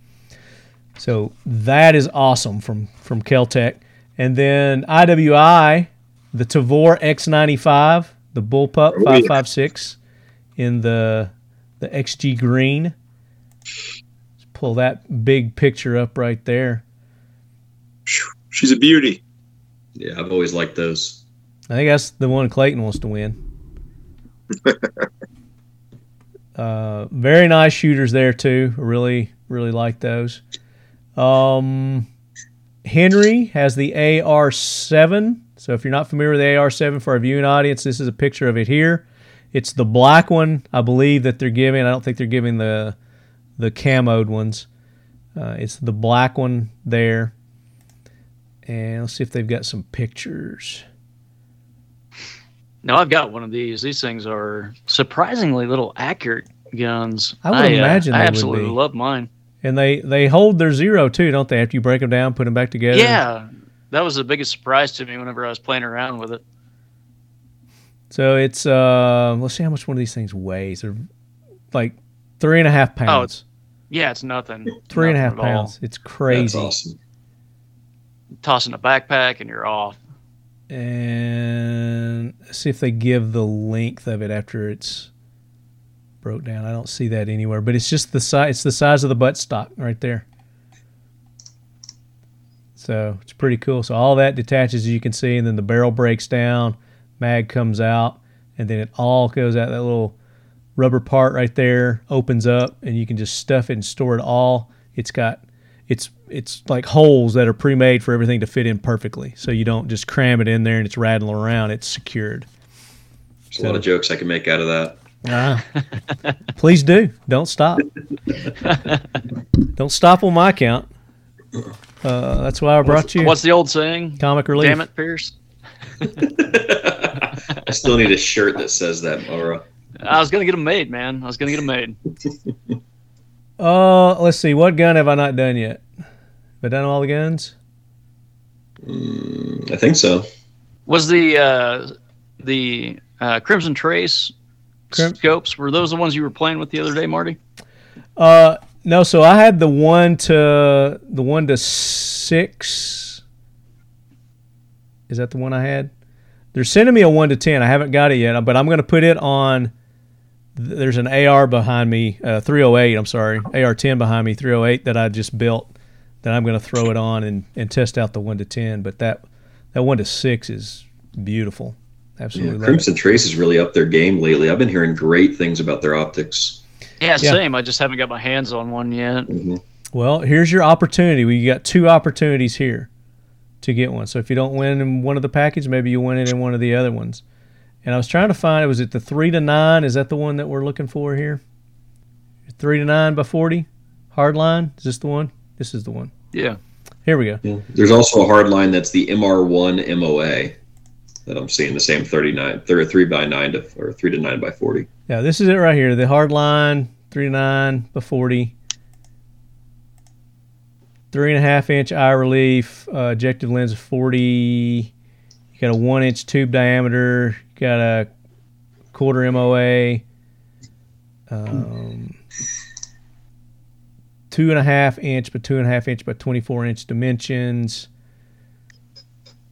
So that is awesome from from Keltec. And then IWI, the Tavor X95, the Bullpup Oh, yeah. 556 in the the XG green. Let's pull that big picture up right there. She's a beauty. Yeah, I've always liked those. I think that's the one Clayton wants to win. [LAUGHS] uh, very nice shooters there too. Really, really like those. Um, Henry has the AR7. So if you're not familiar with the AR7 for our viewing audience, this is a picture of it here. It's the black one, I believe that they're giving. I don't think they're giving the the camoed ones. Uh, it's the black one there. And let's see if they've got some pictures. No, I've got one of these. These things are surprisingly little accurate guns. I would imagine I they would absolutely be. love mine. And they they hold their zero too, don't they? After you break them down, put them back together. Yeah, that was the biggest surprise to me whenever I was playing around with it. So it's uh, let's see how much one of these things weighs. They're like three and a half pounds. Yeah, it's nothing. three and a half Nothing at all. pounds. It's crazy. That's awesome. Toss in a backpack and you're off. And see if they give the length of it after it's broke down. I don't see that anywhere, but it's just the size. It's the size of the butt stock right there. So it's pretty cool. So all that detaches, as you can see, and then the barrel breaks down, mag comes out, and then it all goes out. That little rubber part right there opens up, and you can just stuff it and store it all. It's got it's it's like holes that are pre-made for everything to fit in perfectly. So you don't just cram it in there and it's rattling around. It's secured. There's a lot of jokes I can make out of that. Ah. [LAUGHS] Please do. Don't stop. Don't stop on my account. Uh, that's why I brought you What's the old saying? comic relief. Damn it, Pearce. [LAUGHS] I still need a shirt that says that, Maura. I was gonna get them made, man. I was gonna get them made. Uh, let's see. What gun have I not done yet? Have I done all the guns? I think so. Was the uh, the uh, Crimson Trace Crim- scopes were those the ones you were playing with the other day, Marty? Uh, no. So I had the one to the one to six. Is that the one I had? They're sending me a one to ten. I haven't got it yet, but I'm going to put it on. There's an AR behind me, uh, 308. I'm sorry, AR10 behind me, 308 that I just built. That I'm going to throw it on and, and test out the one to ten. But that that one to six is beautiful. Absolutely Yeah, love it. Crimson Trace has really upped their game lately. I've been hearing great things about their optics. Yeah, Yeah. same. I just haven't got my hands on one yet. Mhm. Well, here's your opportunity. We got two opportunities here to get one. So if you don't win in one of the package, maybe you win it in one of the other ones. And I was trying to find was it the three to nine? Is that the one that we're looking for here? Three to nine by forty, hard line. Is this the one? This is the one. Yeah. Here we go. Yeah. There's also a hard line that's the MR1 MOA that I'm seeing the same 39, thir- three by nine to or three to nine by 40. Yeah, this is it right here. The hard line, three to nine by forty. Three and a half inch eye relief, uh, objective lens of forty. You got a one inch tube diameter. You got a quarter MOA. Um, two and a half inch by two and a half inch by twenty four inch dimensions.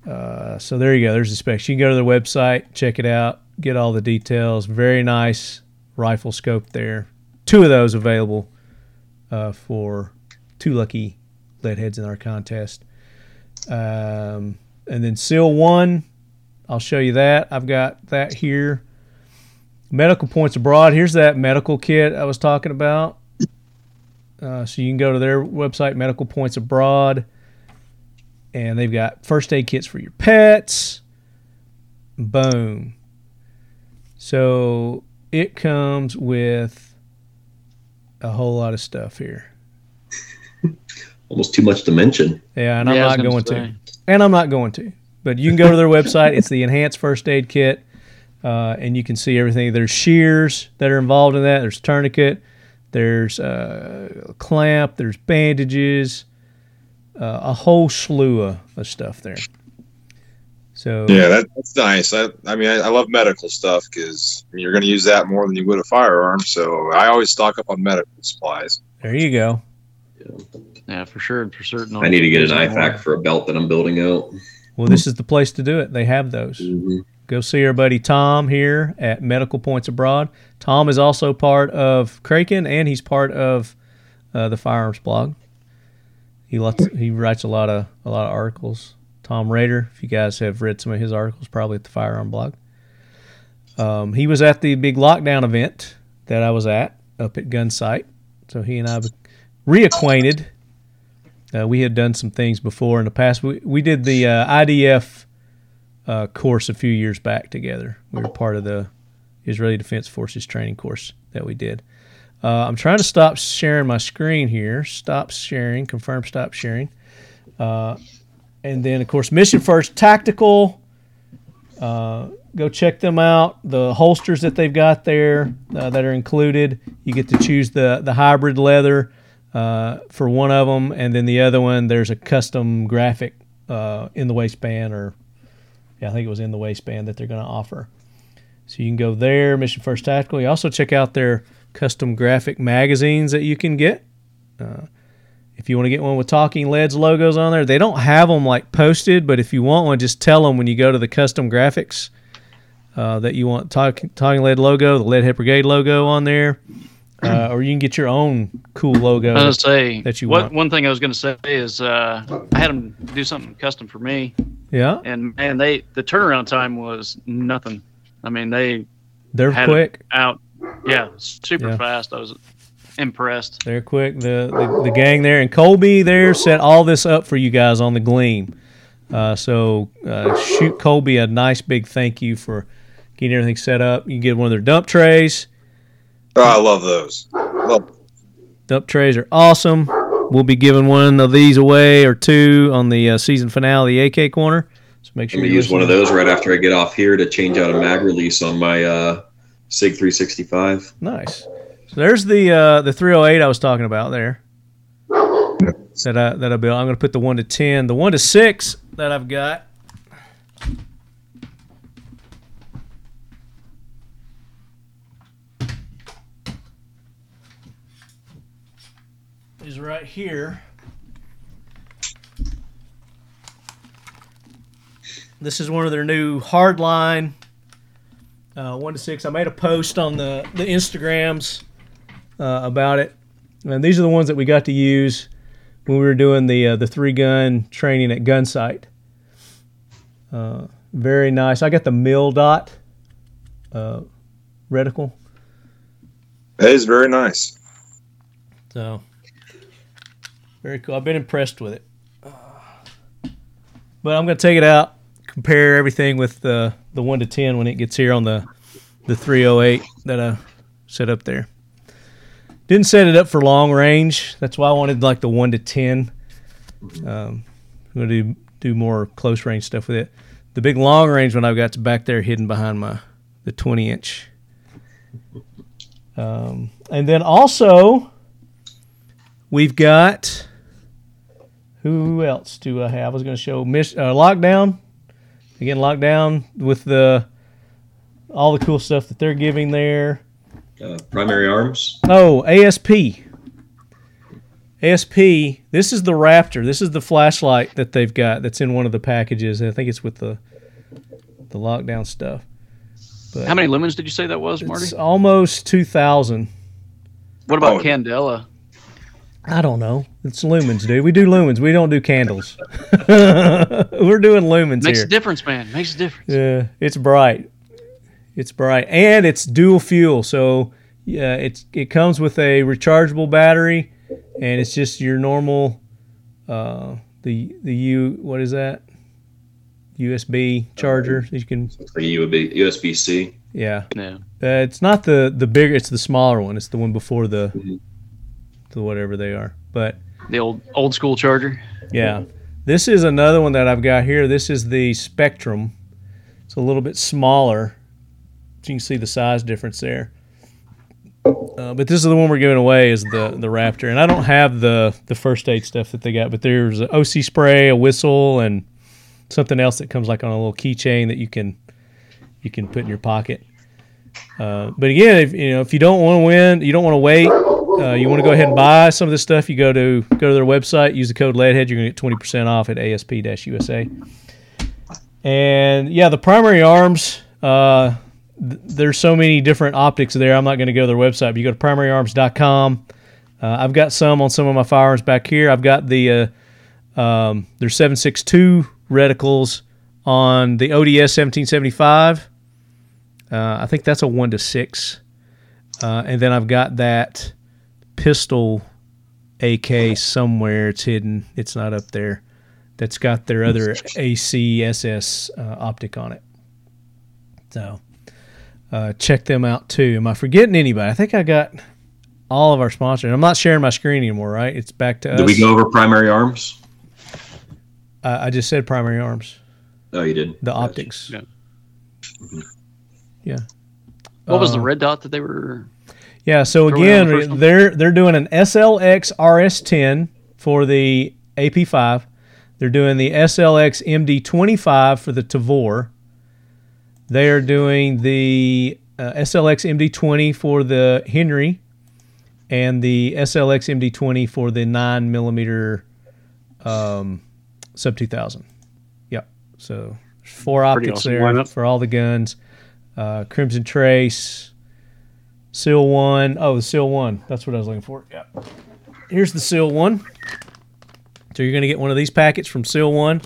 Uh, so there you go. There's the specs. You can go to their website, check it out, get all the details. Very nice rifle scope there. Two of those available uh, for two lucky lead heads in our contest. Um, and then seal one, I'll show you that. I've got that here. Medical points abroad. Here's that medical kit I was talking about. Uh, so you can go to their website, Medical Points Abroad, and they've got first aid kits for your pets. Boom. So it comes with a whole lot of stuff here. [LAUGHS] Almost too much to mention. Yeah, and I'm Yeah, not gonna to. And I'm not going to. But you can go to their website. It's the enhanced first aid kit, uh, and you can see everything. There's shears that are involved in that. There's tourniquet. There's uh, a clamp. There's bandages. Uh, a whole slew of, of stuff there. So Yeah, that, that's nice. I, I mean, I, I love medical stuff because you're going to use that more than you would a firearm. So I always stock up on medical supplies. there you go. Yeah, yeah for sure. For certain. I need to get an EFAK for a belt that I'm building out. Well, this is the place to do it. They have those. Go see our buddy Tom here at Medical Points Abroad. Tom is also part of Kraken, and he's part of uh, the Firearms blog. He he writes a lot of a lot of articles. Tom Rader, if you guys have read some of his articles, probably at the Firearm blog. Um, he was at the big lockdown event that I was at up at Gunsite, so he and I reacquainted. Uh, we had done some things before in the past. We we did the uh, IDF uh, course a few years back together. We were part of the Israeli Defense Forces training course that we did. Uh, I'm trying to stop sharing my screen here. Stop sharing. Confirm stop sharing. Uh, and then, of course, Mission First Tactical. Uh, go check them out. The holsters that they've got there uh, that are included. You get to choose the the hybrid leather uh, for one of them, and then the other one there's a custom graphic uh, in the waistband, or yeah, I think it was in the waistband that they're going to offer. So you can go there, Mission First Tactical. You also check out their custom graphic magazines that you can get. Uh, if you want to get one with Talking Leads logos on there, they don't have them like posted, but if you want one, just tell them when you go to the custom graphics uh, that you want Talk, Talking Lead logo, the Leadhead Brigade logo on there, uh, or you can get your own cool logo. I was gonna say that you what, want. One thing I was gonna say is uh, I had them do something custom for me, yeah, and man, they the turnaround time was nothing. I mean, they they're quick. out, yeah, super Yeah. fast. I was impressed. They're quick. The, the the gang there and Colby there set all this up for you guys on the Gleam. Uh, so uh, shoot Colby a nice big thank you for getting everything set up. You can get one of their dump trays. Oh, I love those. Love Dump trays are awesome. We'll be giving one of these away or two on the uh, season finale, the AK corner. So make sure I'm sure gonna you use one of those right after I get off here to change out a mag release on my uh, Sig 365. Nice. So there's the uh, the 308 I was talking about there. That I that I built. I'm gonna put the one to ten. The one to six that I've got. Right here. This is one of their new hardline uh, one to six. I made a post on the the Instagrams uh, about it, and these are the ones that we got to use when we were doing the uh, the three gun training at Gunsite. Uh, very nice. I got the mil dot uh, reticle, It is very nice. so very cool. I've been impressed with it. But I'm gonna take it out, compare everything with the the one to ten when it gets here on the the 308 that I set up there. Didn't set it up for long range. That's why I wanted like the one to ten. Um, I'm gonna do do more close range stuff with it. The big long range one I've got's back there hidden behind my the 20 inch. Um, and then also we've got who else do I have? I was going to show Miss uh, Lockdown again. Lockdown with the all the cool stuff that they're giving there. Uh, primary arms. Oh, ASP. ASP. This is the Raptor. This is the flashlight that they've got. That's in one of the packages. I think it's with the the lockdown stuff. But How many lumens did you say that was, Marty? It's almost two thousand. What about Oh. Candela? I don't know. It's lumens, dude. We do lumens. We don't do candles. [LAUGHS] We're doing lumens Makes here. a difference, man. Makes a difference. Yeah, it's bright. It's bright, and it's dual fuel. So yeah, it's it comes with a rechargeable battery, and it's just your normal, uh, the the U what is that? USB charger. You can For USB USB C. yeah. Yeah. Uh, it's not the the bigger. It's the smaller one. It's the one before the Mhm. The whatever they are. But The old old school charger. Yeah. This is another one that I've got here. This is the Spectrum. It's a little bit smaller. So you can see the size difference there. Uh, but this is the one we're giving away is the the Raptor. And I don't have the the first aid stuff that they got, but there's an OC spray, a whistle, and something else that comes like on a little keychain that you can you can put in your pocket. Uh, but again, if you know if you don't want to win, you don't want to wait. Uh, you want to go ahead and buy some of this stuff. You go to go to their website, use the code LEADHEAD. You're going to get twenty percent off at ASP-USA. And yeah, the primary arms. Uh, th- there's so many different optics there. I'm not going to go to their website. But you go to primaryarms.com. Uh, I've got some on some of my firearms back here. I've got the uh, um, there's 762 reticles on the ODS 1775. Uh, I think that's a one to six. Uh, and then I've got that pistol AK somewhere. It's hidden. It's not up there. That's got their other ACSS uh, optic on it. So uh, check them out too. Am I forgetting anybody? I think I got all of our sponsors. I'm not sharing my screen anymore, right? It's back to us. Did we go over primary arms? Uh, I just said primary arms. Oh, you did. The optics. Yeah. Yeah. What was the Uh, red dot that they were? Yeah, so it the again, they're they're doing an SLX RS10 for the AP5. They're doing the SLX MD25 for the Tavor. They are doing the uh, SLX MD20 for the Henry, and the SLX MD20 for the nine millimeter um, sub 2000. Yep. So four Pretty optics awesome there lineup. for all the guns. Uh, Crimson Trace, Seal One. Oh, the Seal One. That's what I was looking for. Yeah. Here's the Seal One. So you're going to get one of these packets from Seal One,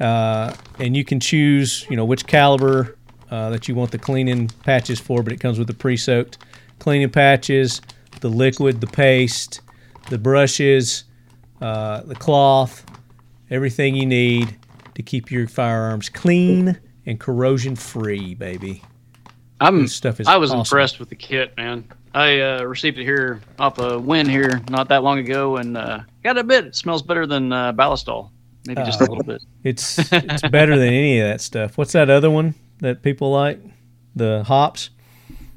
uh, and you can choose, you know, which caliber uh, that you want the cleaning patches for. But it comes with the pre-soaked cleaning patches, the liquid, the paste, the brushes, uh, the cloth, everything you need to keep your firearms clean and corrosion free, baby. I'm. This stuff is I was awesome. impressed with the kit, man. I uh, received it here off a win here not that long ago, and uh, got a bit. It smells better than uh, Ballistol, maybe just a Uh, little bit. It's it's better than any of that stuff. What's that other one that people like? The hops.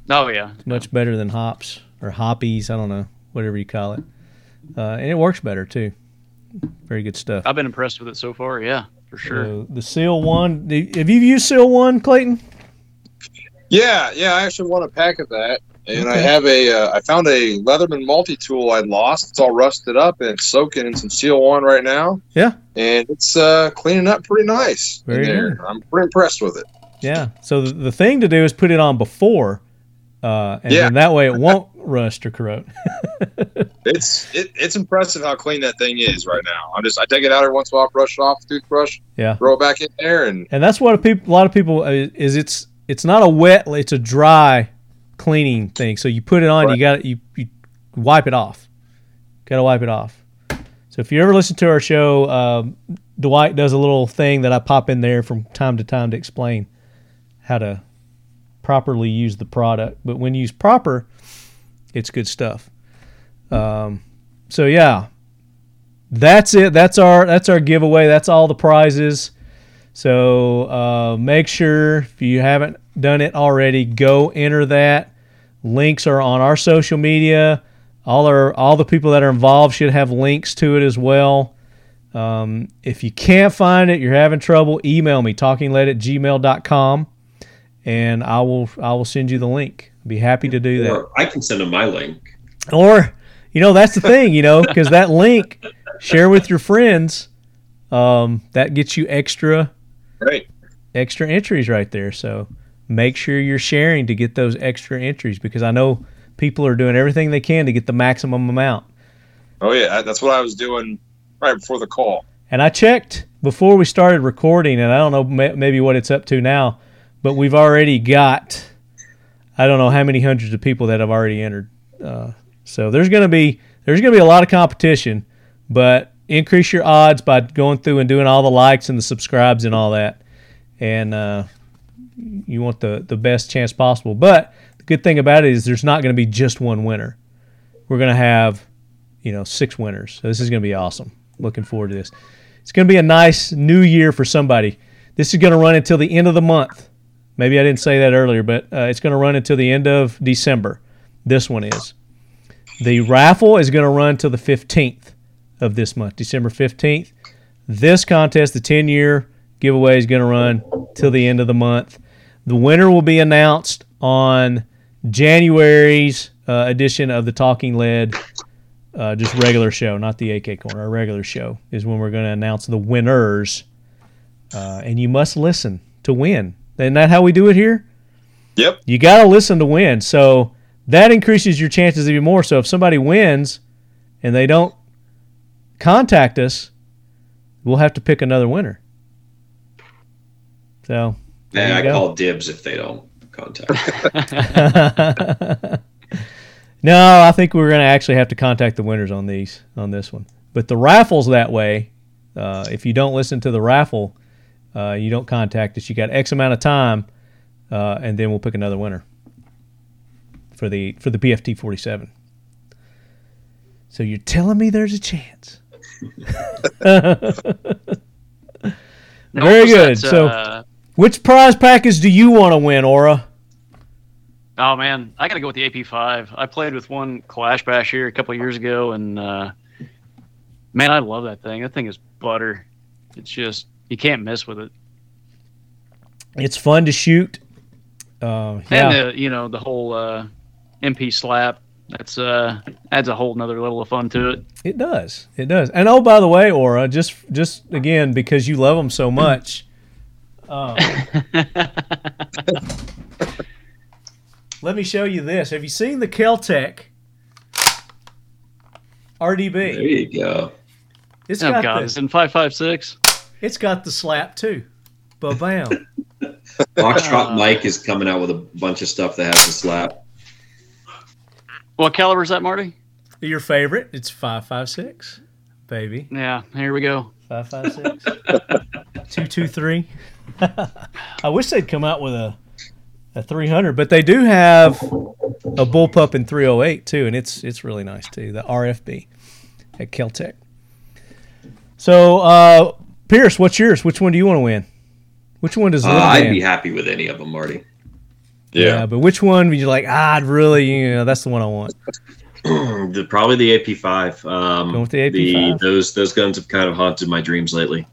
Oh yeah, Much better than hops or hoppies. I don't know, whatever you call it. Uh, and it works better too. Very good stuff. I've been impressed with it so far. Yeah, for sure. The Seal One. Have you used Seal One, Clayton? Yeah, yeah. I actually want a pack of that, and I have a. Uh, I found a Leatherman multi tool I'd lost. It's all rusted up and it's soaking in some Seal One right now. Yeah. and it's uh, cleaning up pretty nice. Very there. good. I'm pretty impressed with it. Yeah. So the, the thing to do is put it on before, uh, and Yeah. that way it won't rust or corrode. [LAUGHS] It's it, it's impressive how clean that thing is right now. I'm just I take it out every once in a while, brush it off toothbrush, Yeah. throw it back in there, and and that's what a, peop- a lot of people uh, is it's it's not a wet it's a dry cleaning thing. So you put it on you got you, you wipe it off. Got to wipe it off. So if you ever listen to our show um, dwight does a little thing that i pop in there from time to time to explain how to properly use the product. But when used proper it's good stuff. Um, so yeah. That's it. That's our that's our giveaway. That's all the prizes so uh, make sure if you haven't done it already, go enter that. Links are on our social media. All our all the people that are involved should have links to it as well. Um, if you can't find it, you're having trouble, email me talkinglead at gmail.com and I will I will send you the link. Be happy to do that. Or I can send them my link. Or, you know, that's the thing, you know, because that link, share with your friends. Um, that gets you extra right. extra entries right there. So make sure you're sharing to get those extra entries because I know people are doing everything they can to get the maximum amount. Oh yeah, that's what I was doing right before the call. And I checked before we started recording, and I don't know maybe what it's up to now, but we've already got I don't know how many hundreds of people that have already entered. Uh, so there's gonna be there's gonna be a lot of competition, but increase your odds by going through and doing all the likes and the subscribes and all that, and uh, you want the the best chance possible. But the good thing about it is there's not going to be just one winner. We're going to have, you know, six winners. So this is going to be awesome. Looking forward to this. It's going to be a nice new year for somebody. This is going to run until the end of the month. Maybe I didn't say that earlier, but uh, it's going to run until the end of December. This one is. The raffle is going to run till the 15th of this month, December 15th. This contest, the 10 year giveaway, is going to run till the end of the month. The winner will be announced on January's uh, edition of the Talking Lead, uh, just regular show, not the AK Corner. Our regular show is when we're going to announce the winners. Uh, and you must listen to win. Isn't that how we do it here? Yep. You got to listen to win. So that increases your chances even more. So if somebody wins and they don't contact us, we'll have to pick another winner. So And I go. call dibs if they don't. contact. [LAUGHS] no, I think we're going to actually have to contact the winners on these on this one. But the raffle's that way. Uh, if you don't listen to the raffle, uh, you don't contact us. You got X amount of time, uh, and then we'll pick another winner for the for the BFT forty seven. So you're telling me there's a chance? [LAUGHS] Very good. that, So- uh, Which prize package do you want to win, Ora? oh man, I got to go with the AP5. I played with one Clash Bash here a couple years ago, and uh, man, I love that thing. That thing is butter. It's just you can't mess with it. It's fun to shoot. Uh, And yeah, the, you know the whole uh, MP slap. That's uh adds a whole nother level of fun to it. it does. It does. And oh, by the way, Ora, just just again because you love them so much. uh, [LAUGHS] let me show you this. Have you seen the Keltec RDB? there you go. It's oh got god, the, it's in five five six. it's got the slap too. Ba bam. Foxtrot Uh, Mike is coming out with a bunch of stuff that has the slap. What caliber is that, Marty? Your favorite? It's five five six, baby. Yeah, here we go. Five five six. [LAUGHS] two two three. [LAUGHS] I wish they'd come out with a a three hundred, but they do have a bullpup in three oh eight too, and it's it's really nice too. The RFB at Keltec. So uh, Pearce, what's yours? Which one do you want to win? Which one does Uh, I'd be happy with any of them, Marty. Yeah. but which one would you like? Ah, I'd really, you know, that's the one I want. [CLEARS THROAT] the, probably the AP5. Um, Going with the AP5? those those guns have kind of haunted my dreams lately.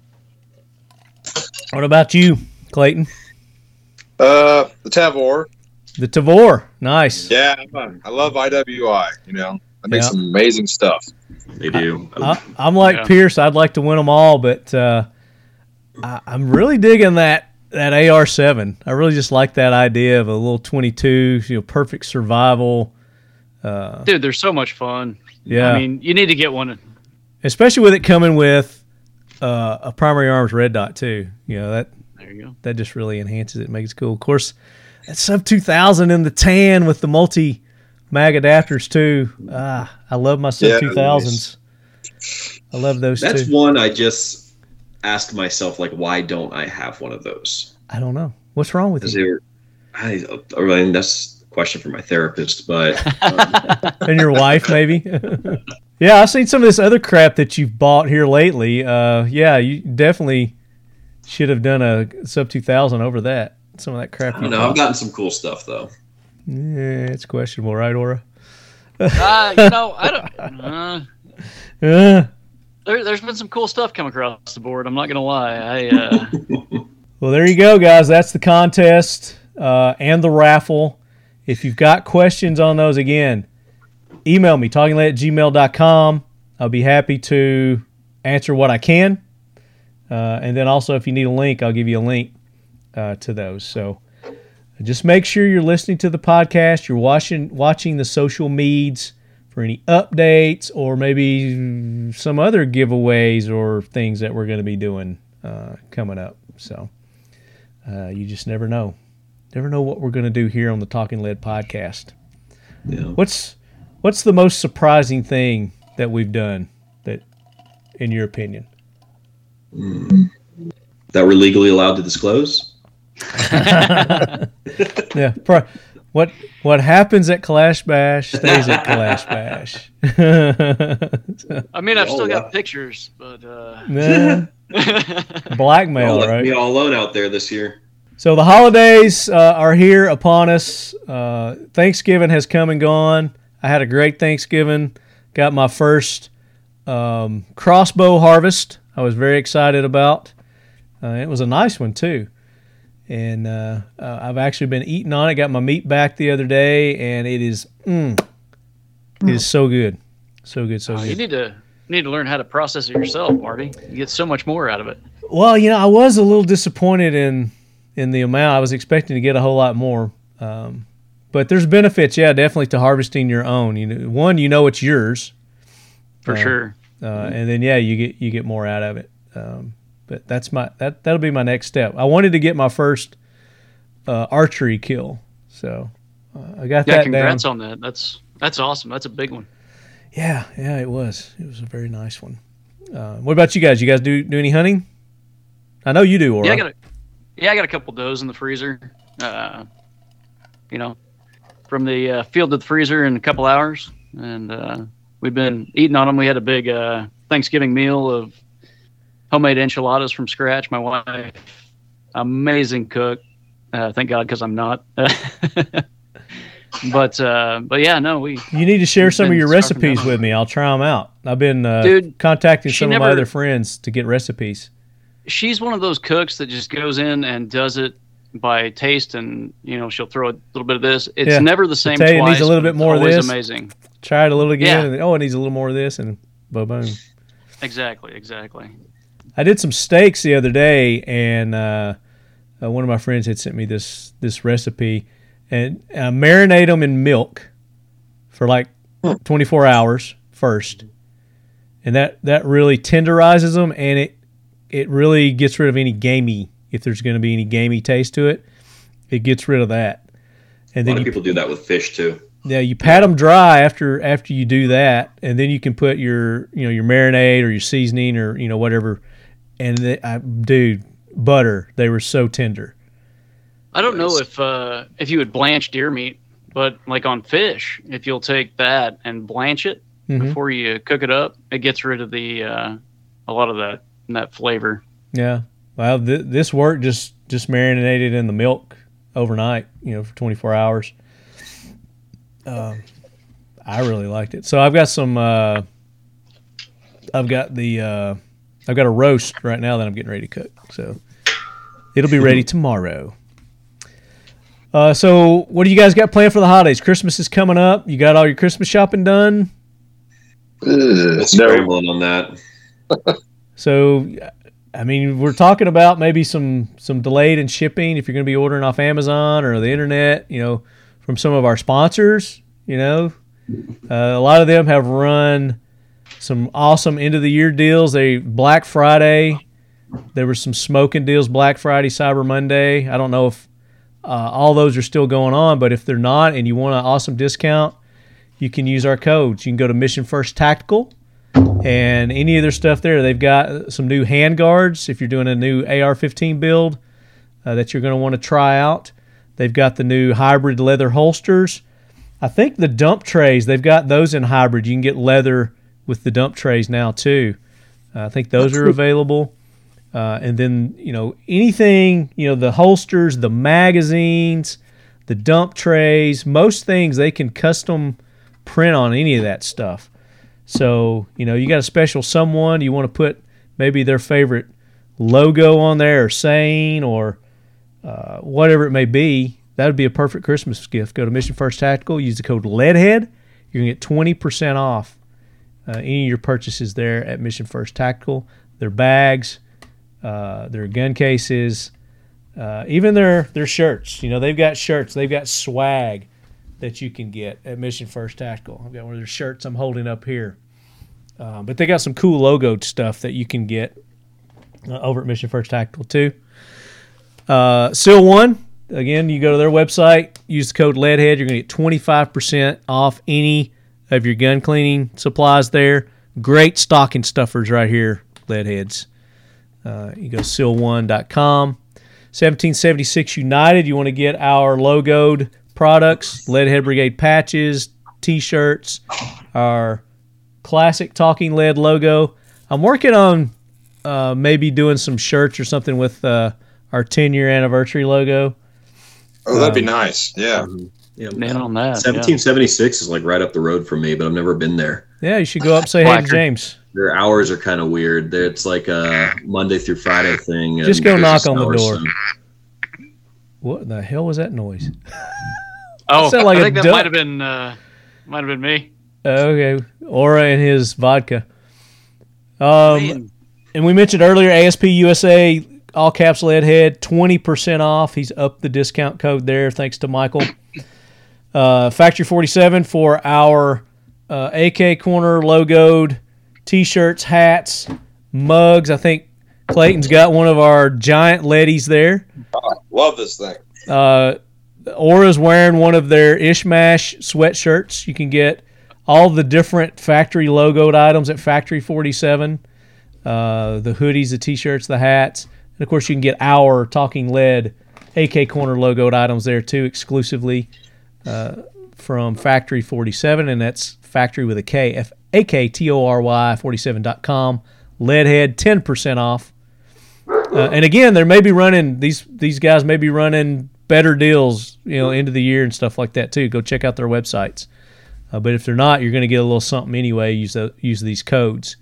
What about you, Clayton? Uh, the Tavor. The Tavor, nice. Yeah, I love IWI. You know, they make Yeah. some amazing stuff. They do. I, I'm like Yeah. Pearce. I'd like to win them all, but uh, I, I'm really digging that that AR7. I really just like that idea of a little 22, you know, perfect survival. Uh, Dude, they're so much fun. yeah, I mean, you need to get one. especially with it coming with uh, a primary arms red dot too. You know that There you go. that just really enhances it, makes it cool. Of course, that sub 2000 in the tan with the multi mag adapters too. Ah, I love my sub Yeah, 2000s. I love those That's too. one I just ask myself, like, why don't I have one of those? I don't know what's wrong with Because you. I, I mean, that's a question for my therapist, but um, [LAUGHS] and your wife maybe [LAUGHS] yeah i've seen some of this other crap that you've bought here lately uh yeah you definitely should have done a sub 2000 over that some of that crap I you know. I've gotten some cool stuff though. yeah it's questionable right Ora Uh, you know, I don't. Uh, [LAUGHS] uh, there, there's been some cool stuff come across the board. I'm not gonna lie. I uh, [LAUGHS] well there you go guys. That's the contest uh and the raffle. If you've got questions on those again email me talkinglay at gmail.com i'll be happy to answer what i can. Uh, and then also if you need a link i'll give you a link uh, to those. So just make sure you're listening to the podcast. You're watching watching the social meds for any updates or maybe mm, some other giveaways or things that we're going to be doing uh, coming up so uh, you just never know never know what we're going to do here on the talking lead podcast Yeah. What's what's the most surprising thing that we've done that in your opinion? That we're legally allowed to disclose. [LAUGHS] [LAUGHS] Yeah. Pro- what what happens at Clash Bash stays at Clash Bash. I mean, I've Oh, still wow. got pictures, but uh, Nah, [LAUGHS] blackmail, Y'all right? me all alone out there this year. So the holidays uh, are here upon us. Uh, Thanksgiving has come and gone. I had a great Thanksgiving. Got my first um, crossbow harvest. I was very excited about. Uh, it was a nice one too, and uh, uh, I've actually been eating on it. Got my meat back the other day, and it is mm, it is so good, so good, so oh, you need to need to learn how to process it yourself, Marty. You get so much more out of it. Well, you know, I was a little disappointed in in the amount. I was expecting to get a whole lot more. Um, but there's benefits, yeah, definitely to harvesting your own. You know, one, you know it's yours, For Uh, sure. uh, and then yeah, you get you get more out of it. Um, but that's my that that'll be my next step. I wanted to get my first uh, archery kill So uh, I got that. Yeah, that congrats down. on that. That's that's awesome. That's a big one. Yeah, yeah, it was. It was a very nice one. Uh, what about you guys? You guys do do any hunting? I know you do, Ora. Yeah, I got a yeah, I got a couple does in the freezer. Uh, you know, from the uh, field to the freezer in a couple hours, and uh, we've been eating on them. We had a big uh, Thanksgiving meal of homemade enchiladas from scratch. My wife, amazing cook. Uh, thank God, because I'm not. [LAUGHS] but uh, but yeah, no, we You need to share some of your recipes with me. I'll try them out. I've been uh, Dude, contacting some of my other friends to get recipes. she's one of those cooks that just goes in and does it by taste and you know she'll throw a little bit of this it's Yeah. never the same you it needs a little bit more of this. amazing Try it a little again. Yeah. And oh, it needs a little more of this, and boom, boom. exactly exactly I did some steaks the other day, and uh, uh, one of my friends had sent me this this recipe, and uh, marinate them in milk for like 24 hours first, and that that really tenderizes them, and it it really gets rid of any gamey if there's going to be any gamey taste to it. It gets rid of that, and A then lot of you people do that with fish too. yeah, you pat them dry after after you do that, and then you can put your you know your marinade or your seasoning or you know whatever. And they, I, dude, butter, they were so tender. i don't know if uh if you would blanch deer meat but like on fish if you'll take that and blanch it Mhm. before you cook it up it gets rid of the uh a lot of that that flavor Yeah, well, th- this worked just just marinated in the milk overnight, you know, for 24 hours. Um, I really liked it. So I've got some. Uh, I've got the. I've got a roast right now that I'm getting ready to cook. So it'll be ready tomorrow. Uh, so what do you guys got planned for the holidays? Christmas is coming up. You got all your Christmas shopping done? No. Scrambling on that. [LAUGHS] So, I mean, we're talking about maybe some some delayed in shipping if you're going to be ordering off Amazon or the internet. You know, from some of our sponsors. You know, uh, a lot of them have run some awesome end of the year deals. They Black Friday, there were some smoking deals. Black Friday, Cyber Monday. I don't know if uh, all those are still going on, but if they're not, and you want an awesome discount, you can use our codes. You can go to Mission First Tactical and any of their stuff there. They've got some new hand guards if you're doing a new AR-15 build uh, that you're going to want to try out. They've got the new hybrid leather holsters. I think the dump trays they've got those in hybrid. You can get leather with the dump trays now too. Uh, I think those are available. Uh, and then you know anything you know the holsters, the magazines, the dump trays, most things they can custom print on any of that stuff. So, you know, you got a special someone, you want to put maybe their favorite logo on there or saying or uh, whatever it may be. That would be a perfect Christmas gift. Go to Mission First Tactical, use the code LEADHEAD. You're to get 20% off uh, any of your purchases there at Mission First Tactical. Their bags, uh, their gun cases, uh, even their, their shirts. You know, they've got shirts, they've got swag that you can get at Mission First Tactical. I've got one of their shirts I'm holding up here. Uh, but they got some cool logoed stuff that you can get uh, over at Mission First Tactical too. Uh, Seal One, again, you go to their website, use the code LEADHEAD, you're going to get 25% off any of your gun cleaning supplies there. Great stocking stuffers right here, Leadheads. Uh, you go to seal1.com. 1776 United, you want to get our logoed products, Leadhead Brigade patches, t-shirts, our classic Talking Lead logo. I'm working on uh, maybe doing some shirts or something with uh, our 10 year anniversary logo. Oh, that'd be nice. Yeah. Yeah, Nail on that. yeah. 1776 is like right up the road from me, but I've never been there. Yeah, you should go up say hey to James. Their hours are kind of weird. It's like a Monday through Friday thing. Just and go knock on the door. something. What the hell was that noise? [LAUGHS] Oh, sound like I a think that duck. might have been uh, might have been me. Okay, Ora and his vodka. Um, Man, and we mentioned earlier ASP USA all caps lead head 20% off. He's up the discount code there thanks to Michael. Uh, Factory 47 for our uh, AK corner logoed t-shirts, hats, mugs. I think Clayton's got one of our giant leadies there. Love this thing. Uh, Ora's wearing one of their Izhmash sweatshirts. You can get all the different factory logoed items at Factory 47 uh, the hoodies, the t shirts, the hats. And of course, you can get our Talking Lead AK Corner logoed items there too, exclusively uh, from Factory 47. And that's factory with a K, F A K T O R Y 47.com. Leadhead, 10% off. Uh, and again, they may be running these these guys may be running better deals, you know, into the year and stuff like that too. Go check out their websites. Uh, but if they're not, you're going to get a little something anyway. Use the, use these codes.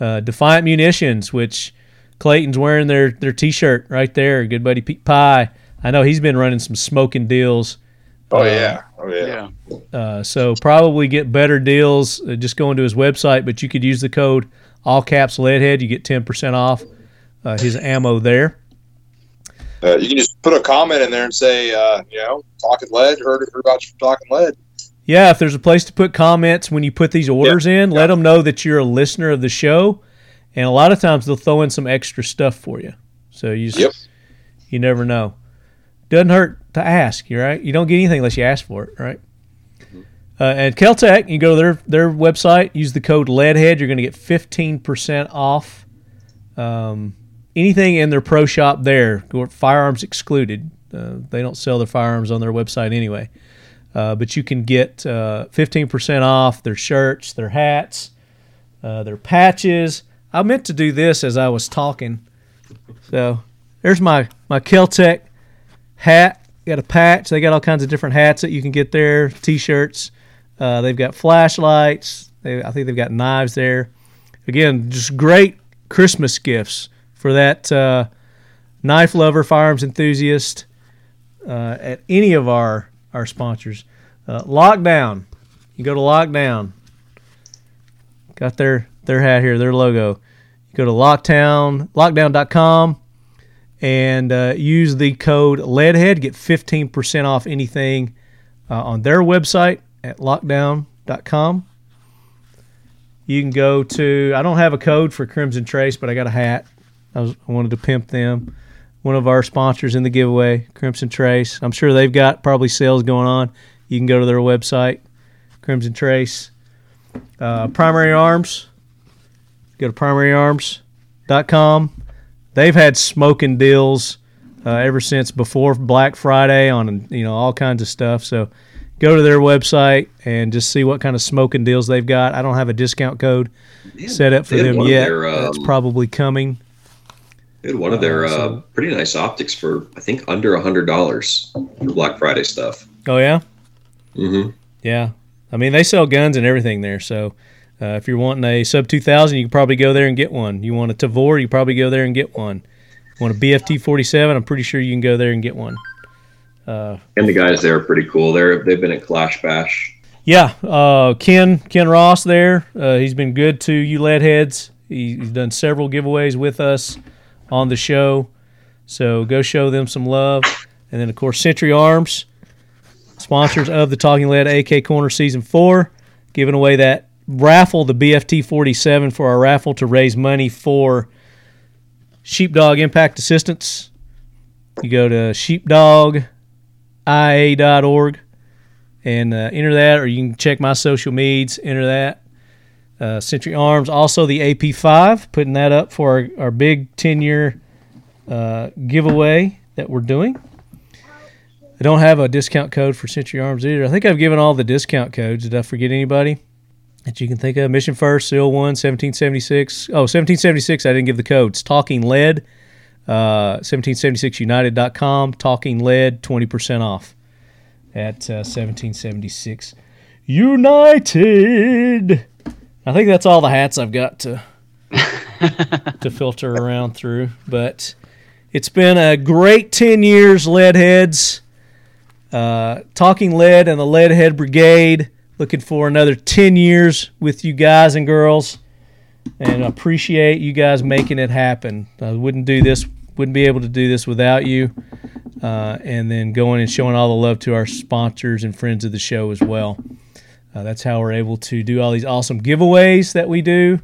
Uh, Defiant Munitions, which Clayton's wearing their their T-shirt right there. Good buddy Pete Pie. I know he's been running some smoking deals. Oh Uh, yeah, oh yeah. Yeah. Uh, so probably get better deals uh, just going to his website. But you could use the code all caps leadhead. You get ten percent off uh, his ammo there. Uh, you can just put a comment in there and say, uh, you know, talking lead. Heard heard about you from talking lead. Yeah, if there's a place to put comments when you put these orders in, let them know that you're a listener of the show. And a lot of times they'll throw in some extra stuff for you. So you just, Yep. you never know. Doesn't hurt to ask, you right? You don't get anything unless you ask for it, right? Uh, and Keltec, you go to their their website, use the code LEADHEAD, you're going to get 15% off um, anything in their pro shop there, firearms excluded. Uh, they don't sell their firearms on their website anyway. Uh, but you can get uh, 15% off their shirts, their hats, uh, their patches. I meant to do this as I was talking. So there's my, my Keltec hat. Got a patch. They got all kinds of different hats that you can get there, t shirts. Uh, they've got flashlights. They, I think they've got knives there. Again, just great Christmas gifts for that uh, knife lover, firearms enthusiast uh, at any of our our sponsors. Uh, Lockdown, you go to Lockdown. Got their their hat here, their logo. You go to Lockdown, Lockdown.com, and uh, use the code Leadhead. Get fifteen percent off anything uh, on their website at Lockdown.com. You can go to. I don't have a code for Crimson Trace, but I got a hat. I, was, I wanted to pimp them one of our sponsors in the giveaway, Crimson Trace. I'm sure they've got probably sales going on. You can go to their website, Crimson Trace. Uh, Primary Arms, go to primaryarms.com. They've had smoking deals uh, ever since before Black Friday on you know all kinds of stuff. So go to their website and just see what kind of smoking deals they've got. I don't have a discount code Yeah, set up for them yet. their, That's um, probably coming. They had one of their Uh, uh, pretty nice optics for I think under a hundred dollars for Black Friday stuff. Oh yeah. hmm Yeah, I mean they sell guns and everything there. So uh, if you're wanting a sub 2000, you can probably go there and get one. You want a Tavor, you probably go there and get one. You Want a BFT 47? I'm pretty sure you can go there and get one. Uh, And the guys there are pretty cool. They're they've been at Clash Bash. yeah, uh, Ken Ken Ross there. Uh, he's been good to you lead heads. He, he's done several giveaways with us on the show. So go show them some love. And then of course Century Arms, sponsors of the Talking Lead AK Corner Season Four, giving away that raffle, the BFT 47 for our raffle to raise money for Sheepdog Impact Assistance. You go to sheepdogia.org and uh, enter that, or you can check my social medias, enter that. Uh, Century Arms, also the AP5, putting that up for our, our big 10 year uh, giveaway that we're doing. I don't have a discount code for Century Arms either. I think I've given all the discount codes. Did I forget anybody that you can think of? Mission First, Seal 1, 1776. Oh, 1776, I didn't give the codes. Talking Lead, uh, 1776united.com. Talking Lead, 20% off at uh, 1776 United. I think that's all the hats I've got to [LAUGHS] to filter around through. But it's been a great 10 years, Leadheads. Uh, Talking Lead and the Leadhead Brigade. Looking for another 10 years with you guys and girls. And I appreciate you guys making it happen. I wouldn't do this, wouldn't be able to do this without you. Uh, and then going and showing all the love to our sponsors and friends of the show as well. Uh, that's how we're able to do all these awesome giveaways that we do,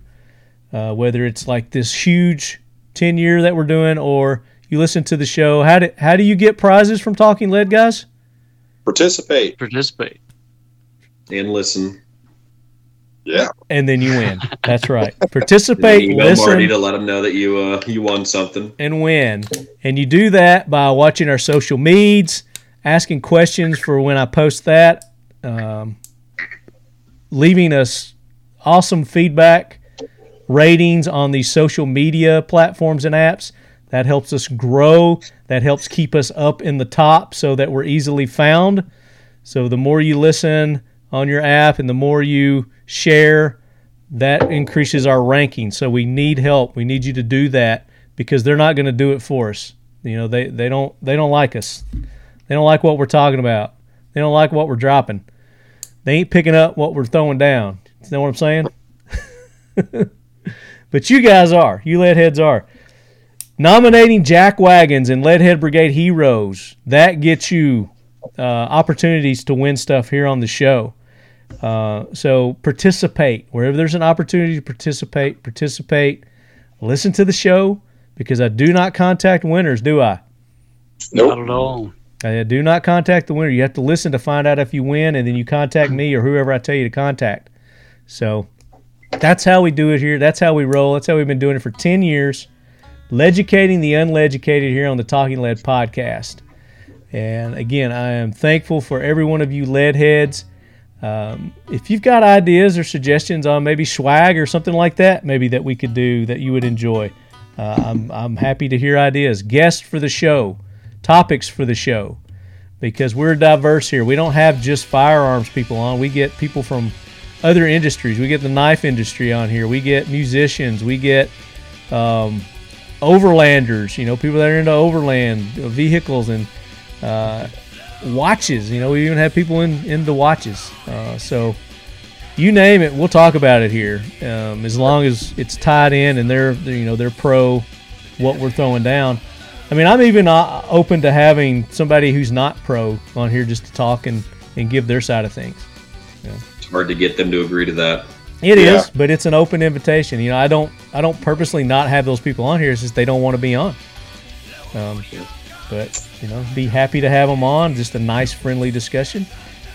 uh, whether it's like this huge 10 year that we're doing or you listen to the show. How do, how do you get prizes from Talking Lead, guys? Participate. Participate. And listen. Yeah. and then you win. [LAUGHS] That's right. And then Participate, email Marty to let him know that you uh, you won something. and win. And you do that by watching our social medias, asking questions for when I post that, um, leaving us awesome feedback, ratings on these social media platforms and apps. That helps us grow. That helps keep us up in the top so that we're easily found. So the more you listen on your app and the more you share, that increases our ranking. So we need help. We need you to do that because they're not going to do it for us. You know, they, they don't they don't like us. They don't like what we're talking about. They don't like what we're dropping. They ain't picking up what we're throwing down. You know what I'm saying? [LAUGHS] but you guys are. You leadheads are. Nominating Jack Wagons and Leadhead Brigade Heroes. That gets you uh, opportunities to win stuff here on the show. Uh, so participate wherever there's an opportunity to participate. Participate. Listen to the show because I do not contact winners, do I? Nope. Not at all. I do not contact the winner. You have to listen to find out if you win, and then you contact me or whoever I tell you to contact. So that's how we do it here. That's how we roll. That's how we've been doing it for 10 years, educating the uneducated here on the Talking Lead podcast. And again, I am thankful for every one of you lead heads. Um, if you've got ideas or suggestions on maybe swag or something like that, maybe that we could do that you would enjoy, uh, I'm, I'm happy to hear ideas. Guests for the show, topics for the show, because we're diverse here. We don't have just firearms people on. We get people from other industries. We get the knife industry on here. We get musicians. We get um, overlanders. You know, people that are into overland vehicles and uh, watches. You know, we even have people in in the watches. Uh, so you name it, we'll talk about it here. Um, as long as it's tied in and they're, they're you know they're pro what we're throwing down. I mean, I'm even uh, open to having somebody who's not pro on here just to talk and, and give their side of things. It's hard to get them to agree to that. It is, Yeah. but it's an open invitation. You know, I don't I don't purposely not have those people on here. It's just they don't want to be on. Um, but you know, be happy to have them on. Just a nice, friendly discussion.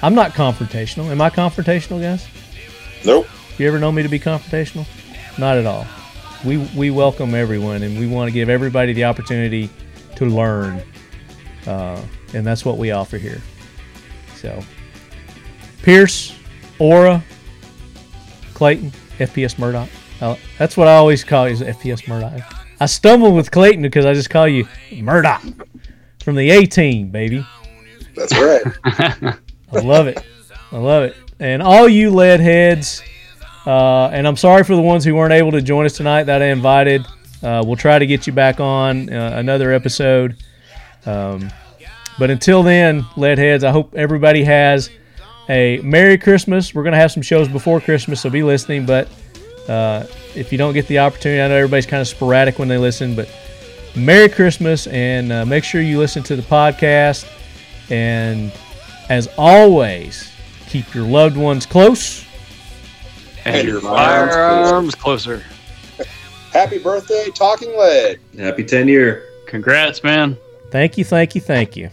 I'm not confrontational. Am I confrontational, guys? Nope. You ever know me to be confrontational? Not at all. We we welcome everyone, and we want to give everybody the opportunity to learn, uh, and that's what we offer here. So, Pearce, Ora, Clayton, FPS Murdoch. Uh, that's what I always call you, is FPS Murdoch. I stumble with Clayton because I just call you Murdoch from the A Team, baby. That's right. [LAUGHS] I love it. I love it. And all you lead heads, uh, and I'm sorry for the ones who weren't able to join us tonight that I invited. Uh, we'll try to get you back on uh, another episode. Um, but until then, lead heads, I hope everybody has a Merry Christmas. We're going to have some shows before Christmas, so be listening. But uh, if you don't get the opportunity, I know everybody's kind of sporadic when they listen, but Merry Christmas and uh, make sure you listen to the podcast. And as always, keep your loved ones close. And And your firearms firearms closer. Happy birthday, Talking Lead. Happy 10 year. Congrats, man. Thank you, thank you, thank you.